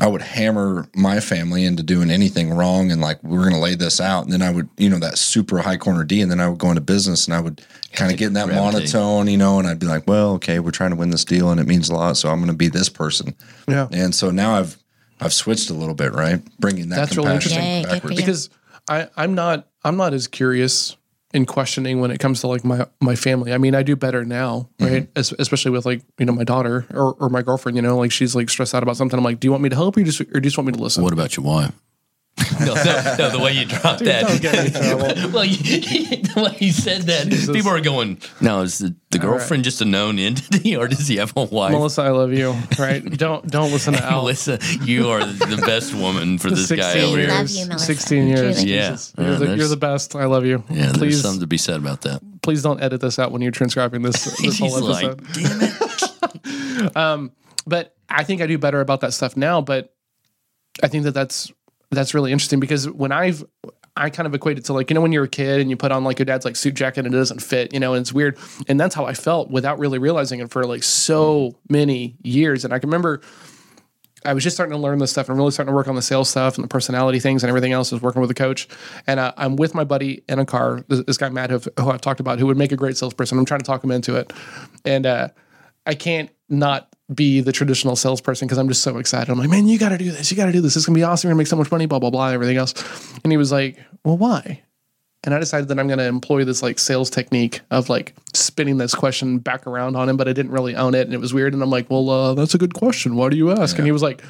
I would hammer my family into doing anything wrong and like we're going to lay this out, and then I would you know that super high corner D, and then I would go into business and I would kind of get in that monotone, you know, and I'd be like, well, okay, we're trying to win this deal, and it means a lot, so I'm going to be this person. Yeah. And so now I've I've switched a little bit, right? Bringing that That's really compassion interesting. Yay, good for you. because I, I'm not I'm not as curious in questioning when it comes to like my my family. I mean, I do better now, mm-hmm. right? Es- especially with like you know my daughter or, or my girlfriend. You know, like she's like stressed out about something. I'm like, do you want me to help you, just or do you just want me to listen? What about your wife? <laughs> no, no, no, the way you dropped that. Don't get me in trouble. <laughs> well, you, <laughs> the way you said that, people are going, "No, is the, the girlfriend just a known entity, or does he have a wife?" Melissa, I love you. Right? don't don't listen to Al. Melissa, you are the best woman for this guy 16 over here. Love you, Melissa. 16 years. Yeah, Jesus. Yeah, You're, the, you're the best. I love you. Yeah, there's please, something to be said about that. please don't edit this out when you're transcribing this, this He's whole like, episode. "Damn it!" um, but I think I do better about that stuff now. But I think that that's that's really interesting because when I've I kind of equate it to like you know when you're a kid and you put on like your dad's like suit jacket and it doesn't fit, you know, and it's weird. And that's how I felt without really realizing it for like so many years. And I can remember I was just starting to learn this stuff and really starting to work on the sales stuff and the personality things and everything else. I was working with a coach, and uh, I'm with my buddy in a car. This, this guy Matt, who, who I've talked about, who would make a great salesperson. I'm trying to talk him into it, and uh, I can't not be the traditional salesperson because I'm just so excited. I'm like, man, you got to do this. You got to do this. This is gonna be awesome. You're gonna make so much money. Blah blah blah. Everything else, and he was like, well, why? And I decided that I'm going to employ this like sales technique of like spinning this question back around on him, but I didn't really own it, and it was weird. And I'm like, well, uh, that's a good question. Why do you ask? And he was like,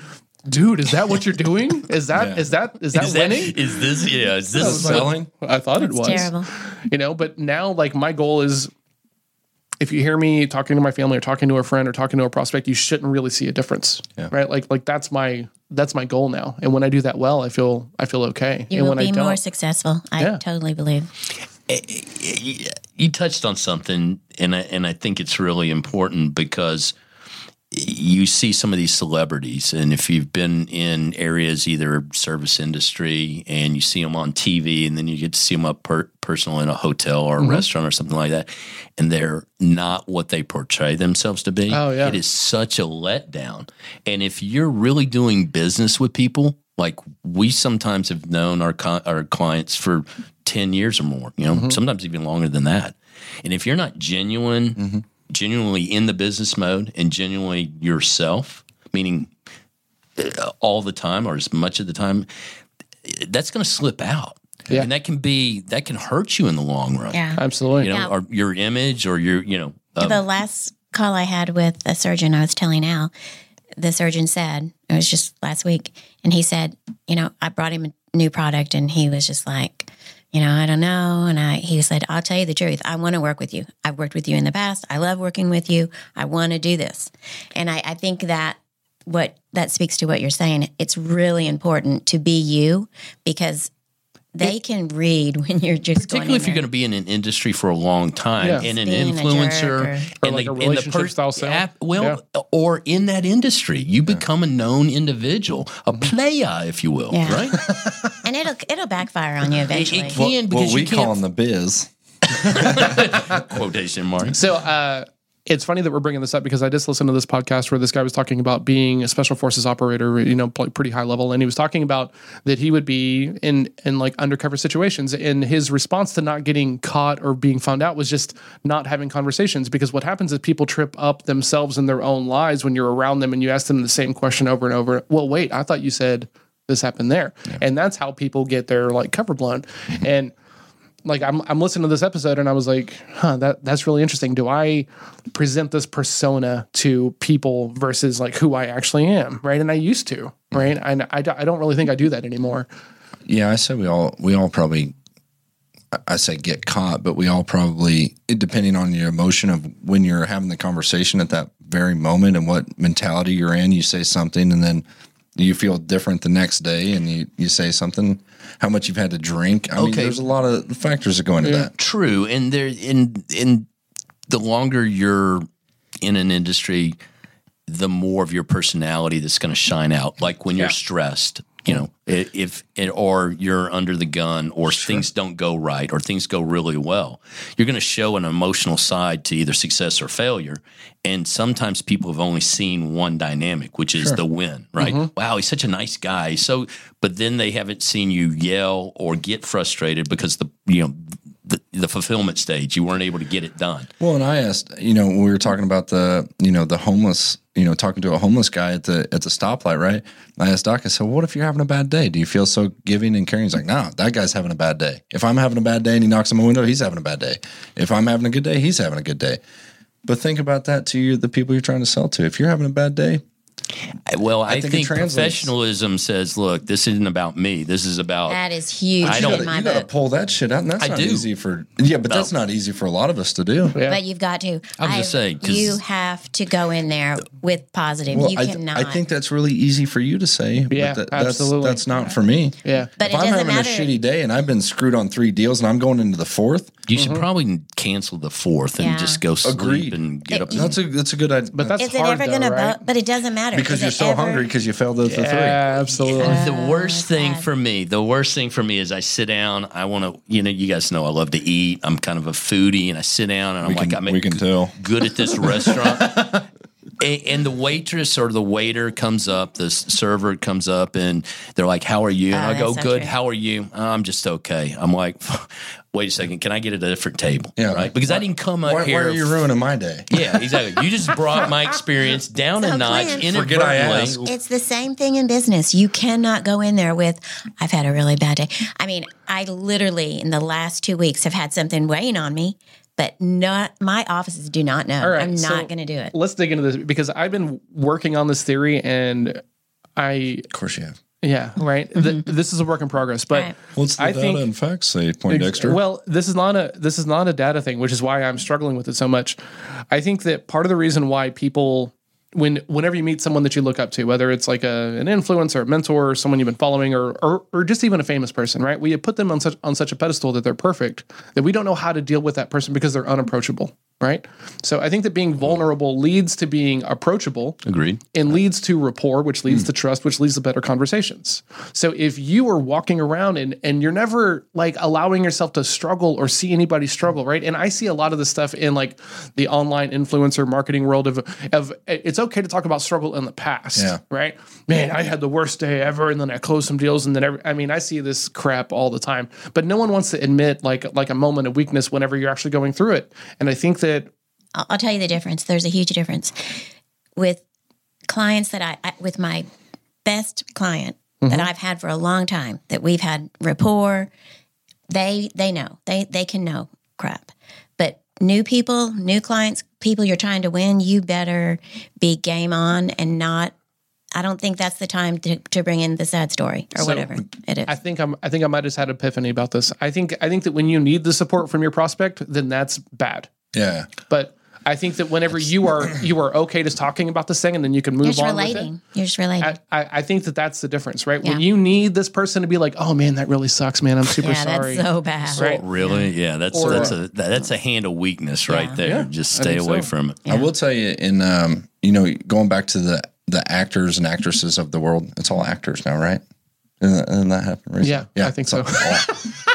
dude, is that what you're doing? Is that is that is that Is, that, winning? is this yeah? Is this was like- Selling? I thought it was Terrible. you know but now like my goal is if you hear me talking to my family or talking to a friend or talking to a prospect you shouldn't really see a difference right like like that's my that's my goal now and when i do that well i feel i feel okay You and will when be i don't more successful. I Yeah. totally believe. Eh, eh, eh, you touched on something, and I, and I think it's really important because you see some of these celebrities, and if you've been in areas either service industry and you see them on TV, and then you get to see them up per, personal in a hotel or a Mm-hmm. restaurant or something like that, and they're not what they portray themselves to be. Oh, yeah. it is such a letdown. And if you're really doing business with people, like we sometimes have known our co- our clients for ten years or more, you know, Mm-hmm. sometimes even longer than that. And if you're not genuine, Mm-hmm. Genuinely in the business mode and genuinely yourself, meaning uh, all the time or as much of the time, that's going to slip out. Yeah. And that can be that can hurt you in the long run. Yeah. absolutely You know, Yeah. or your image or your, you know, um, the last call I had with a surgeon, I was telling Al, the surgeon said, it was just last week, and he said, you know, I brought him a new product, and he was just like, you know, I don't know. And I, he said, I'll tell you the truth. I want to work with you. I've worked with you in the past. I love working with you. I want to do this. And I, I think that what that speaks to what you're saying. It's really important to be you because they can read <laughs> when you're just particularly going if you're going to be in an industry for a long time Yeah. and an Being influencer or- Or and like a and relationship style app- well or in that industry you become a known individual a player if you will Yeah. right <laughs> and it'll it'll backfire on you eventually. it can What because we you call can't the biz. <laughs> quotation mark So uh, it's funny that we're bringing this up because I just listened to this podcast where this guy was talking about being a special forces operator, you know, pretty high level, and he was talking about that he would be in in like undercover situations, and his response to not getting caught or being found out was just not having conversations because what happens is people trip up themselves in their own lives when you're around them and you ask them the same question over and over. Well, wait, I thought you said this happened there, and that's how people get their like cover blown, <laughs> and like I'm I'm listening to this episode and I was like, huh, that that's really interesting. Do I present this persona to people versus like who I actually am, right? And I used to, right? And I, I don't really think I do that anymore. Yeah, I say we all we all probably I- say get caught, but we all probably it- depending on your emotion of when you're having the conversation at that very moment and what mentality you're in, you say something and then you feel different the next day and you, you say something, how much you've had to drink. I mean, there's a lot of factors that go into that. True, and there in in the longer you're in an industry, the more of your personality that's going to shine out. Like when you're stressed, you know, if it, or you're under the gun, or things don't go right, or things go really well, you're going to show an emotional side to either success or failure. And sometimes people have only seen one dynamic, which is the win, right? Mm-hmm. Wow, he's such a nice guy. So, but then they haven't seen you yell or get frustrated because the you know the, fulfillment stage. You weren't able to get it done. Well, and I asked, you know, when we were talking about the, you know, the homeless, you know, talking to a homeless guy at the at the stoplight, right? I asked Doc, I said, "What if you're having a bad day? Do you feel so giving and caring?" He's like, "No, that guy's having a bad day. If I'm having a bad day and he knocks on my window, he's having a bad day. If I'm having a good day, he's having a good day." But think about that to you, the people you're trying to sell to. If you're having a bad day, Well, I, think think, professionalism says, "Look, this isn't about me. This is about." That is huge I don't- you my got to pull that shit out, and that's I not do. easy for. Yeah, but that's not easy for a lot of us to do. Yeah. But you've got to. I was just saying you have to go in there with positive. Well, you I, cannot. I think that's really easy for you to say. Yeah, but that, that's, absolutely. That's not for me. Yeah. But if it I'm doesn't having matter. a shitty day and I've been screwed on three deals and I'm going into the fourth, you should mm-hmm. probably cancel the fourth and Yeah. just go sleep Agreed. and get up. that's a that's a good idea. But that's is it hard ever though, going to? right? But it doesn't matter because you're so ever- hungry because you failed the, the three. Yeah, absolutely. the worst thing for me, the worst thing for me is I sit down. I want to, you know, you guys know I love to eat. I'm kind of a foodie, and I sit down and I'm We like, can, I'm we can tell. good at this restaurant. <laughs> A- And the waitress or the waiter comes up, the server comes up, and they're like, "How are you?" And Oh, I go, "Good. true. How are you?" "Oh, I'm just okay. I'm like, <laughs> "Wait a second, can I get at a different table?" Yeah. right? Because I didn't come up Why, why here. are you ruining my day? <laughs> yeah, exactly. You just brought my experience <laughs> down a notch. Clint- Forget I inadvertently. It's the same thing in business. You cannot go in there with, I've had a really bad day. I mean, I literally in the last two weeks have had something weighing on me, but not my offices do not know. All right, I'm so not going to do it. Let's dig into this because I've been working on this theory and I, Of course you have. yeah, right. Th- mm-hmm. this is a work in progress, but Right. What's the I data think- and facts say, Poindexter? Well, this is not a this is not a data thing, which is why I'm struggling with it so much. I think that part of the reason why people when whenever you meet someone that you look up to, whether it's like a, an influencer, a mentor, or someone you've been following, or, or or just even a famous person, right? We put them on such on such a pedestal that they're perfect that we don't know how to deal with that person because they're unapproachable, right? So I think that being mm-hmm. vulnerable leads to being approachable Agreed. and leads to rapport, which leads mm. to trust, which leads to better conversations. So if you are walking around and and you're never like allowing yourself to struggle or see anybody struggle, right? And I see a lot of this stuff in like the online influencer marketing world of of it's okay to talk about struggle in the past, Yeah. right? Man, I had the worst day ever, and then I closed some deals, and then every, I mean I see this crap all the time, but no one wants to admit like like a moment of weakness whenever you're actually going through it. And I think that I'll, I'll tell you the difference. There's a huge difference with clients that I, I with my best client that mm-hmm. I've had for a long time that we've had rapport. They they know they they can know crap, but new people, new clients, people you're trying to win, you better be game on and not. I don't think that's the time to, to bring in the sad story or So, whatever it is. I think I'm. I think I might have had an epiphany about this. I think. I think that when you need the support from your prospect, then that's bad. Yeah. But I think that whenever you are you are okay just talking about this thing, and then you can move you're just on with it. You're just relating. I, I, I think that that's the difference, right? When you need this person to be like, "Oh man, that really sucks, man. I'm super yeah, sorry." that's so bad. Right. Really? Yeah, that's Or- that's a that's a hand of weakness right Yeah. there. Yeah, Just stay away so. from it. I will tell you, in um, you know, going back to the the actors and actresses of the world, it's all actors now, right? Isn't that, isn't that happen recently? Yeah, I think it's all,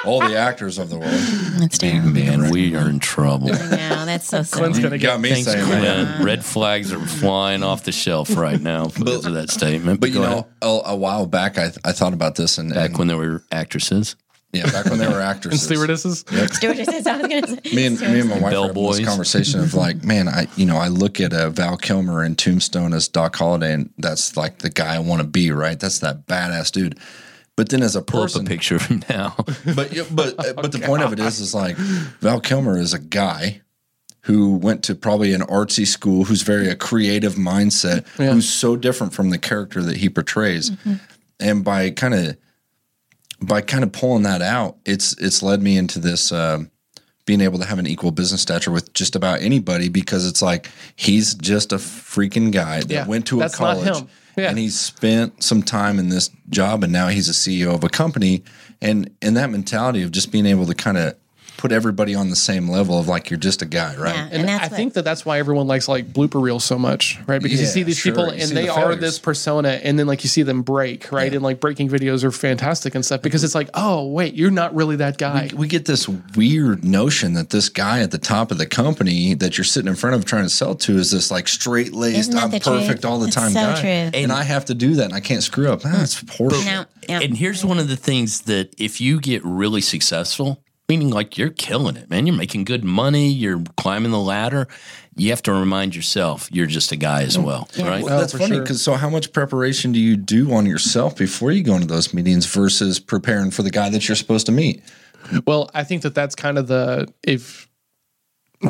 all the actors of the world. That's terrible. Man, we are in trouble. No, that's so Clint's gonna got get me Thanks, saying that. Glenn. Red flags are flying off the shelf right now because of that statement. But you know, a, a while back, I I thought about this, and, back and when there were actresses, yeah, back when they were actors and actresses. <laughs> stewardesses. Stewardesses, I was going to say. me and me and my wife were having Bellboys. this conversation of like, man, I you know I look at a Val Kilmer in Tombstone as Doc Holliday, and that's like the guy I want to be, right? That's that badass dude. But then as a pull up a person, picture of him now. <laughs> but yeah, but uh, but the <laughs> point of it is, is like Val Kilmer is a guy who went to probably an artsy school, who's very a creative mindset, who's so different from the character that he portrays, and by kind of by kind of pulling that out, it's it's led me into this. Um, being able to have an equal business stature with just about anybody because it's like he's just a freaking guy that Yeah, went to a college. Yeah. and he spent some time in this job and now he's a CEO of a company and and that mentality of just being able to kind of put everybody on the same level of like you're just a guy, right? Yeah. And, And that's I what- think that that's why everyone likes like blooper reels so much, right? Because you see these sure. people You and they the are this persona, and then like you see them break, right? And like breaking videos are fantastic and stuff mm-hmm. because it's like, oh wait, you're not really that guy. we get this weird notion that this guy at the top of the company that you're sitting in front of trying to sell to is this like straight laced, I'm perfect truth? all the It's time so guy. true. And I have to do that and I can't screw up. Ah, that's horseshit. No, yeah. And here's one of the things that if you get really successful, meaning like you're killing it, man. You're making good money. You're climbing the ladder. You have to remind yourself you're just a guy as mm. well, right? Well, that's for funny sure. because so how much preparation do you do on yourself before you go into those meetings versus preparing for the guy that you're supposed to meet? Well, I think that that's kind of the if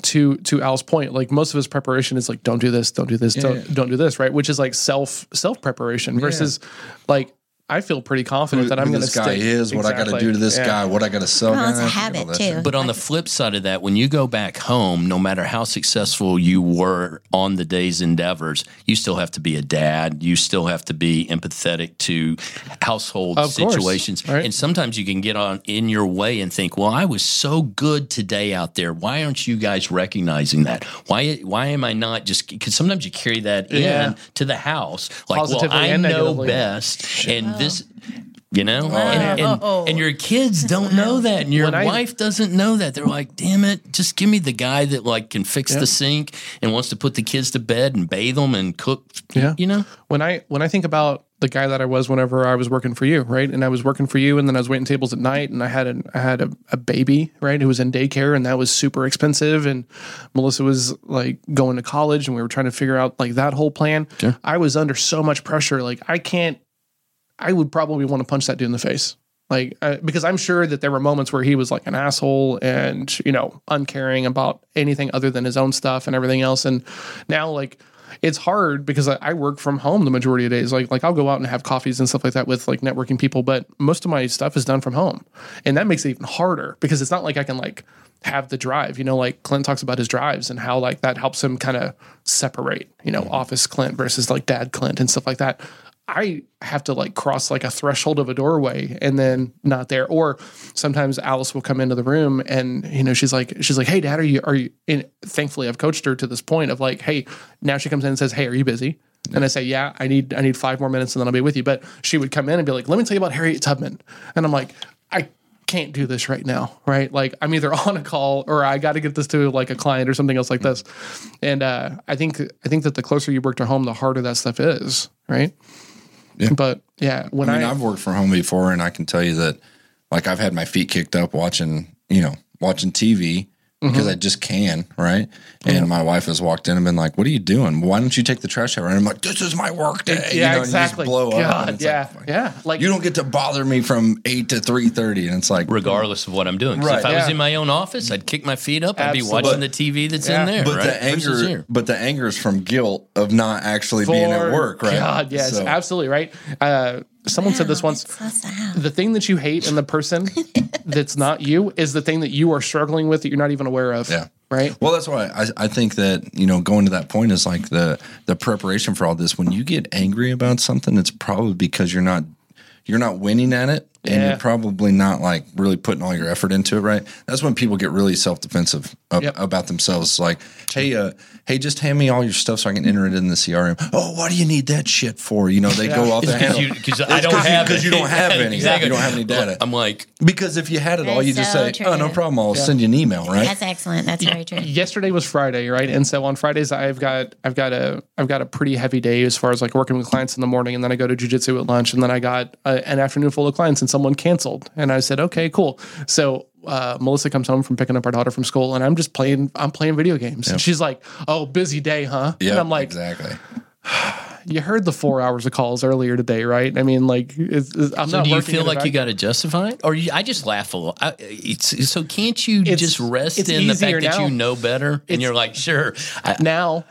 to to Al's point, like most of his preparation is like don't do this, don't do this, don't yeah. don't do this, right? Which is like self self preparation versus like I feel pretty confident that I'm Who going to this guy stick. is, what I got to Exactly. do to this Yeah. guy, what I got to sell. Well, it's a habit, too. But on the flip side of that, when you go back home, no matter how successful you were on the day's endeavors, you still have to be a dad. You still have to be empathetic to household Of course, situations. right. And sometimes you can get on in your way and think, well, I was so good today out there. Why aren't you guys recognizing that? Why why am I not just because sometimes you carry that Yeah. in to the house. Like, Positively well, I and know negatively. best. And this you know, Wow. and, and, and your kids don't know that, and your When I- wife doesn't know that. They're like, "Damn it, just give me the guy that like can fix the sink and wants to put the kids to bed and bathe them and cook." Yeah. you know, when I when I think about the guy that I was whenever I was working for you, right? And I was working for you, and then I was waiting tables at night, and I had a I had a, a baby, right, who was in daycare, and that was super expensive. And Melissa was like going to college, and we were trying to figure out like that whole plan. I was under so much pressure, like I can't. I would probably want to punch that dude in the face. Like, uh, because I'm sure that there were moments where he was like an asshole and, you know, uncaring about anything other than his own stuff and everything else. And now, like, it's hard because I, I work from home the majority of days. Like, like I'll go out and have coffees and stuff like that with like networking people, but most of my stuff is done from home, and that makes it even harder because it's not like I can like have the drive. You know, like Clint talks about his drives and how like that helps him kind of separate. You know, office Clint versus like dad Clint and stuff like that. I have to like cross like a threshold of a doorway and then not there. Or sometimes Alice will come into the room and you know she's like she's like, hey dad, are you are you? And thankfully I've coached her to this point of like, hey, now she comes in and says, hey, are you busy? And I say, yeah, I need I need five more minutes and then I'll be with you. But she would come in and be like, let me tell you about Harriet Tubman, and I'm like, I can't do this right now, right? Like I'm either <laughs> on a call or I got to get this to like a client or something else like this. And uh, I think I think that the closer you work to home, the harder that stuff is, right? Yeah. But yeah, when I I, mean, I've worked from home before, and I can tell you that, like, I've had my feet kicked up watching, you know, watching TV Mm-hmm. because I just can, right? And my wife has walked in and been like, "What are you doing? Why don't you take the trash out?" And I'm like, "This is my work day." you yeah, know, and you just exactly. blow up. God, it's yeah, like, yeah. Like you don't get to bother me from eight to three thirty, and it's like, regardless of what I'm doing. Right, if I was in my own office, I'd kick my feet up. Absolutely. I'd be Absolutely. watching the TV that's Yeah. in there. but right? the anger, but the anger is from guilt of not actually being at work, right? God, yes, So- absolutely right. Uh, someone said this once. so. The thing that you hate in the person <laughs> that's not you is the thing that you are struggling with that you're not even aware of. Yeah. Right. Well, that's why I, I think that you know going to that point is like the the preparation for all this. When you get angry about something, it's probably because you're not you're not winning at it, and Yeah. you're probably not like really putting all your effort into it. Right? That's when people get really self defensive Yep. about themselves. Like, hey, uh, hey, just hand me all your stuff so I can enter it in the CRM. Oh, what do you need that shit for? You know, they go off the Because handle. 'cause I don't have because it. you don't have any. <laughs> Exactly. You don't have any data. I'm like, Because if you had it all, That's you just so say, "Oh, no problem. I'll send you an email." Right? That's excellent. That's very true. yesterday was Friday, right? And so on Fridays I've got I've got a I've got a pretty heavy day as far as like working with clients in the morning, and then I go to jujitsu at lunch, and then I got a, an afternoon full of clients, and someone canceled, and I said, okay, cool. So uh, Melissa comes home from picking up our daughter from school, and I'm just playing I'm playing video games, and she's like, oh, busy day, huh? Yeah, and I'm like, exactly. you heard the four hours of calls earlier today, right? I mean, like, it's, it's, I'm so not. do you feel like you got to justify it, or you, I just laugh a little? I, it's so can't you It's- just rest in the easier fact that you know better, and you're like, sure, I, now,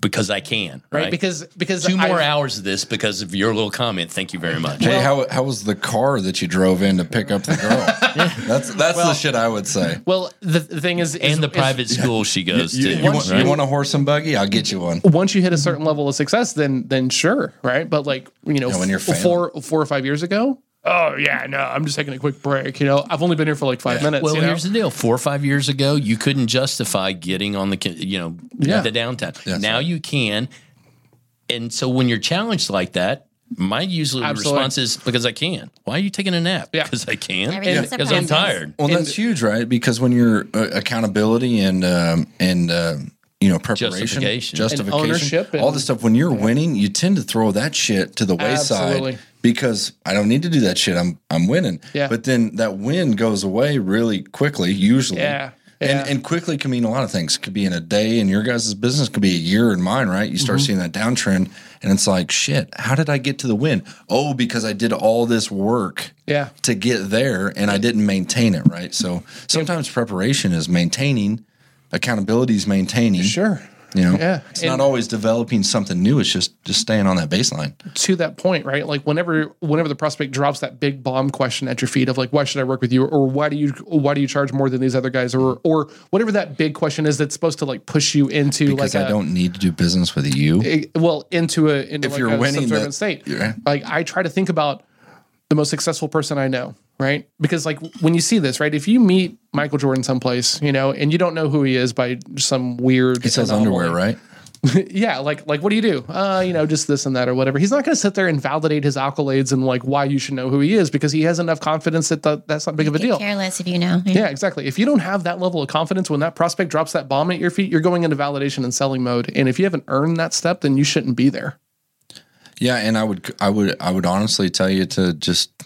because I can, right? right? Because because two more I've- hours of this because of your little comment. Thank you very much. Hey, how how was the car that you drove in to pick up the girl? <laughs> That's that's the shit I would say. Well, the, the thing is, is and the is- private school she goes You, to. you want, right? you want a horse and buggy? I'll get you one. once you hit a certain level of success, then then sure, right? But like you know, Yeah, when you're f- four four or five years ago, oh yeah, no, I'm just taking a quick break. You know, I've only been here for like five minutes. Well, you know? here's the deal. Four or five years ago, you couldn't justify getting on the, you know, Yeah. the downtown. Yes. now you can. And so when you're challenged like that, my usual Absolutely. response is because I can. Why are you taking a nap? Yeah. Because I can. Everything's Because I'm tired. Well, that's huge, right? Because when you're uh, accountability and um, and uh, you know preparation, Justification. justification, ownership and- all this stuff. When you're winning, you tend to throw that shit to the wayside Absolutely. Because I don't need to do that shit. I'm I'm winning. Yeah. But then that win goes away really quickly, usually. Yeah. Yeah. And and quickly can mean a lot of things. Could be in a day in your guys' business, could be a year in mine, right? You start Mm-hmm. seeing that downtrend and it's like, shit, how did I get to the win? Oh, because I did all this work Yeah. to get there and I didn't maintain it, right? So sometimes preparation is maintaining, accountability is maintaining. Sure. You know, Yeah. it's And- not always developing something new. It's just just staying on that baseline. to that point, right? Like whenever whenever the prospect drops that big bomb question at your feet of like, why should I work with you, or why do you why do you charge more than these other guys, or or whatever that big question is that's supposed to like push you into Because like I a- don't need to do business with you. eh, well into a into If like you're a winning subservient the- state. Yeah. Like I try to think about the most successful person I know, right? Because like when you see this, right? If you meet Michael Jordan someplace, you know, and you don't know who he is by some weird He sells underwear, right? <laughs> yeah, like like what do you do? Uh, you know, just this and that or whatever. He's not going to sit there and validate his accolades and like why you should know who he is because he has enough confidence that th- that's not big of a deal. Careless if you know. Yeah, exactly. If you don't have that level of confidence when that prospect drops that bomb at your feet, you're going into validation and selling mode. And if you haven't earned that step, then you shouldn't be there. Yeah, and I would I would I would honestly tell you to just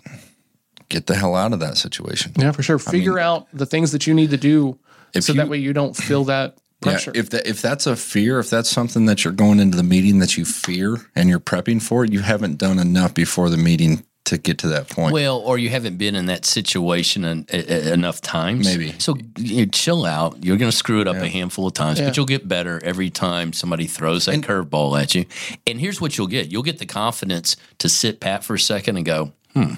get the hell out of that situation. Yeah, for sure. Figure out the things that you need to do If so you- that way you don't feel <clears throat> that Yeah, pressure. if that if that's a fear, if that's something that you're going into the meeting that you fear and you're prepping for, it, you haven't done enough before the meeting to get to that point. Well, or you haven't been in that situation en- enough times. Maybe. So you chill out. You're going to screw it up a handful of times, but you'll get better every time somebody throws that curveball at you. And here's what you'll get: you'll get the confidence to sit pat for a second and go, "Hmm,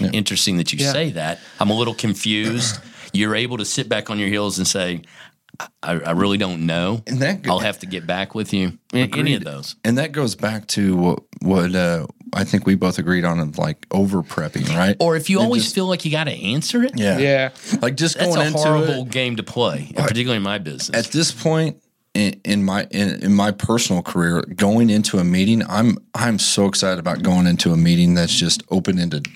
interesting that you Yeah. say that." I'm a little confused. <clears throat> You're able to sit back on your heels and say. I, I really don't know. And that- I'll have to get back with you. A- Any of those. and that goes back to what, what uh, I think we both agreed on of like over prepping, right? Or if you And always just- feel like you got to answer it, yeah, yeah. like just that's going a into horrible it, game to play, and particularly in my business. at this point in, in my in, in my personal career, going into a meeting, I'm I'm so excited about going into a meeting that's just open ended.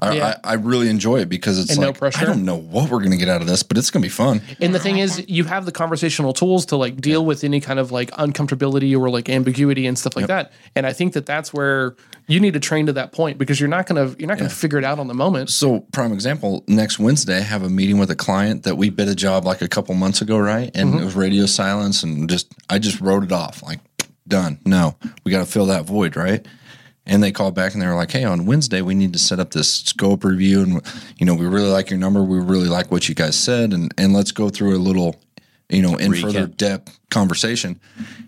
I, Yeah. I, I really enjoy it because it's And no like pressure. I don't know what we're going to get out of this, but it's going to be fun. And the thing is, you have the conversational tools to like deal with any kind of like uncomfortability or like ambiguity and stuff like that. And I think that that's where you need to train to that point because you're not gonna you're not gonna figure it out on the moment. So, prime example, next Wednesday, I have a meeting with a client that we bid a job like a couple months ago, right? And Mm-hmm. it was radio silence, and just I just wrote it off like done. No, we got to fill that void, right? And they called back and they were like, "Hey, on Wednesday we need to set up this scope review, and you know we really like your number, we really like what you guys said, and and let's go through a little, you know, in Recap. further depth conversation."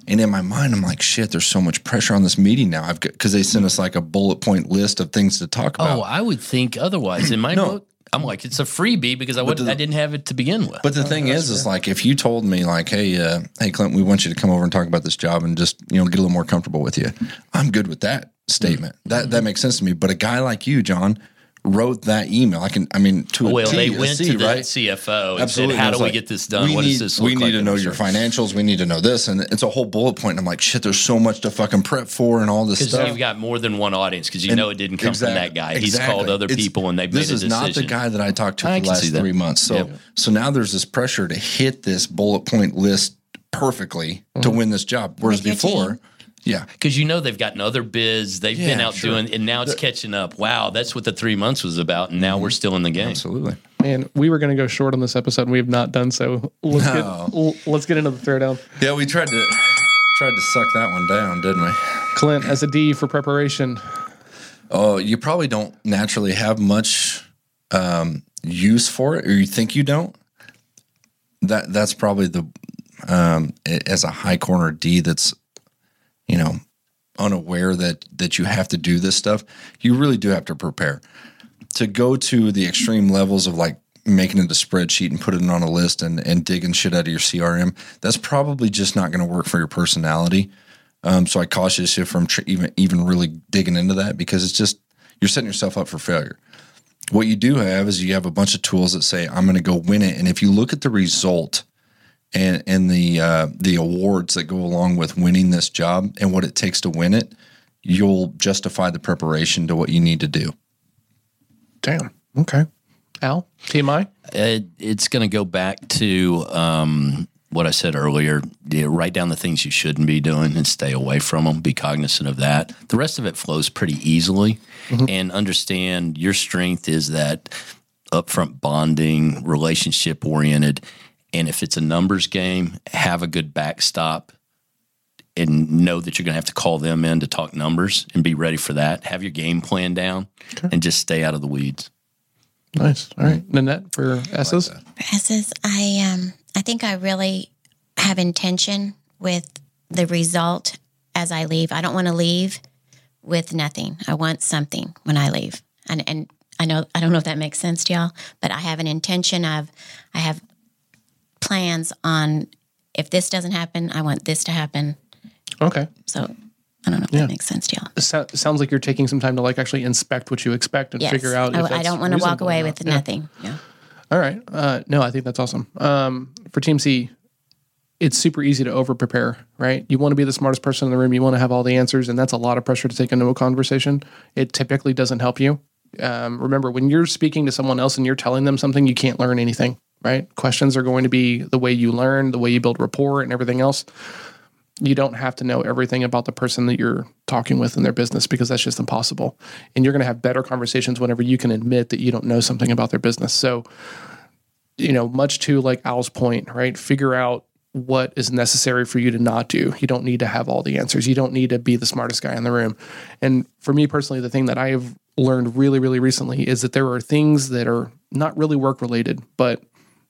And in my mind, I'm like, "Shit, there's so much pressure on this meeting now." I've because they sent us like a bullet point list of things to talk about. oh, I would think otherwise. In my book, I'm like, it's a freebie because I would, I didn't have it to begin with. But the thing is, is like if you told me like, hey, uh, hey, Clint, we want you to come over and talk about this job and just you know get a little more comfortable with you, I'm good with that statement. That that makes sense to me. But a guy like you, John, wrote that email. I can, I mean, to a well, T, they a went C, to the right? CFO and Absolutely. said, "How And do was we like, get this done? We what need, does this we need like to know your search?" financials. We need to know this, and it's a whole bullet point. And I'm like, shit, there's so much to fucking prep for and all this Because stuff. you've got more than one audience because you know it didn't come Exact- from that guy. He's exactly. called other It's- people and they've this made a is not the guy that I talked to I for the can see last three months. So Yep. so now there's this pressure to hit this bullet point list perfectly Mm-hmm. to win this job. Whereas before, team. Yeah, Because you know they've gotten other bids, they've been out sure. doing, and now it's catching up. Wow, that's what the three months was about, and now we're still in the game. absolutely. Man, we were gonna go short on this episode and we have not done so. Let's No. get let's get into the throwdown. Yeah, we tried to tried to suck that one down, didn't we? Clint as a D for preparation. Oh, you probably don't naturally have much um, use for it, or you think you don't. That that's probably the um, as a high corner D that's you know unaware that that you have to do this stuff. You really do have to prepare to go to the extreme levels of like making it a spreadsheet and putting it on a list and and digging shit out of your CRM. That's probably just not going to work for your personality. Um, so I caution you from tr- even even really digging into that because it's just you're setting yourself up for failure. What you do have is you have a bunch of tools that say I'm going to go win it, and if you look at the result and and the uh, the awards that go along with winning this job and what it takes to win it, you'll justify the preparation to what you need to do. Damn. Okay. Al, Team I. It, it's going to go back to um, what I said earlier. Yeah, write down the things you shouldn't be doing and stay away from them. Be cognizant of that. The rest of it flows pretty easily, and understand your strength is that upfront bonding, relationship oriented. And if it's a numbers game, have a good backstop and know that you're going to have to call them in to talk numbers and be ready for that. Have your game plan down and just stay out of the weeds. Nice. All right. Nanette for S's. for S's, I um I think I really have intention with the result as I leave. I don't want to leave with nothing. I want something when I leave. And and I know I don't know if that makes sense to y'all, but I have an intention of I have plans on if this doesn't happen, I want this to happen. Okay. So I don't know if Yeah. that makes sense to y'all. So, sounds like you're taking some time to like actually inspect what you expect and Yes. figure out. I, I don't want to walk away with Yeah. nothing. Yeah. All right. Uh, no, I think that's awesome. Um, for Team C, it's super easy to over prepare, right? You want to be the smartest person in the room. You want to have all the answers, and that's a lot of pressure to take into a conversation. It typically doesn't help you. Um, remember, when you're speaking to someone else and you're telling them something, you can't learn anything, right? Questions are going to be the way you learn, the way you build rapport, and everything else. You don't have to know everything about the person that you're talking with in their business because that's just impossible. And you're going to have better conversations whenever you can admit that you don't know something about their business. So, you know, much to like Al's point, right? Figure out what is necessary for you to not do. You don't need to have all the answers. You don't need to be the smartest guy in the room. And for me personally, the thing that I have learned really, really recently is that there are things that are not really work related, but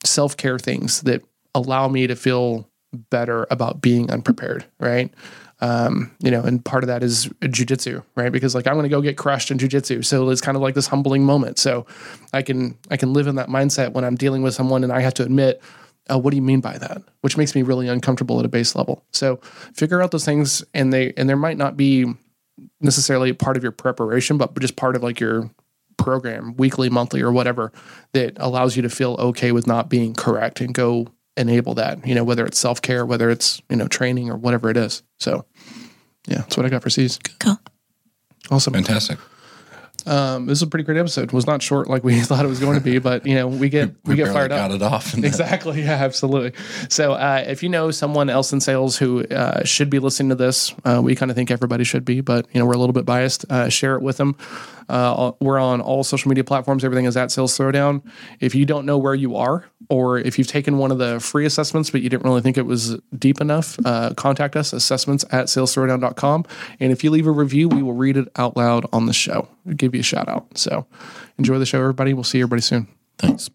self care things that allow me to feel better about being unprepared, right? Um, you know, and part of that is jujitsu, right? Because like I'm going to go get crushed in jujitsu, so it's kind of like this humbling moment. So I can I can live in that mindset when I'm dealing with someone, and I have to admit, oh, what do you mean by that? Which makes me really uncomfortable at a base level. So figure out those things, and they and there might not be necessarily part of your preparation, but just part of like your program, weekly, monthly, or whatever, that allows you to feel okay with not being correct and go enable that. You know, whether it's self care, whether it's you know training or whatever it is. So, yeah, that's what I got for C's. Cool. Awesome. Fantastic. Um, this is a pretty great episode. It was not short like we <laughs> thought it was going to be, but you know, we get <laughs> we, get barely fired up. got it off. Exactly. <laughs> Yeah, absolutely. So, uh, if you know someone else in sales who uh, should be listening to this, uh, we kind of think everybody should be, but you know, we're a little bit biased. Uh, share it with them. Uh, we're on all social media platforms. Everything is at Sales Throwdown. If you don't know where you are, or if you've taken one of the free assessments but you didn't really think it was deep enough, uh, contact us assessments at salesthrowdown.com. And if you leave a review, we will read it out loud on the show. We'll give you a shout out. So, enjoy the show, everybody. We'll see everybody soon. Thanks.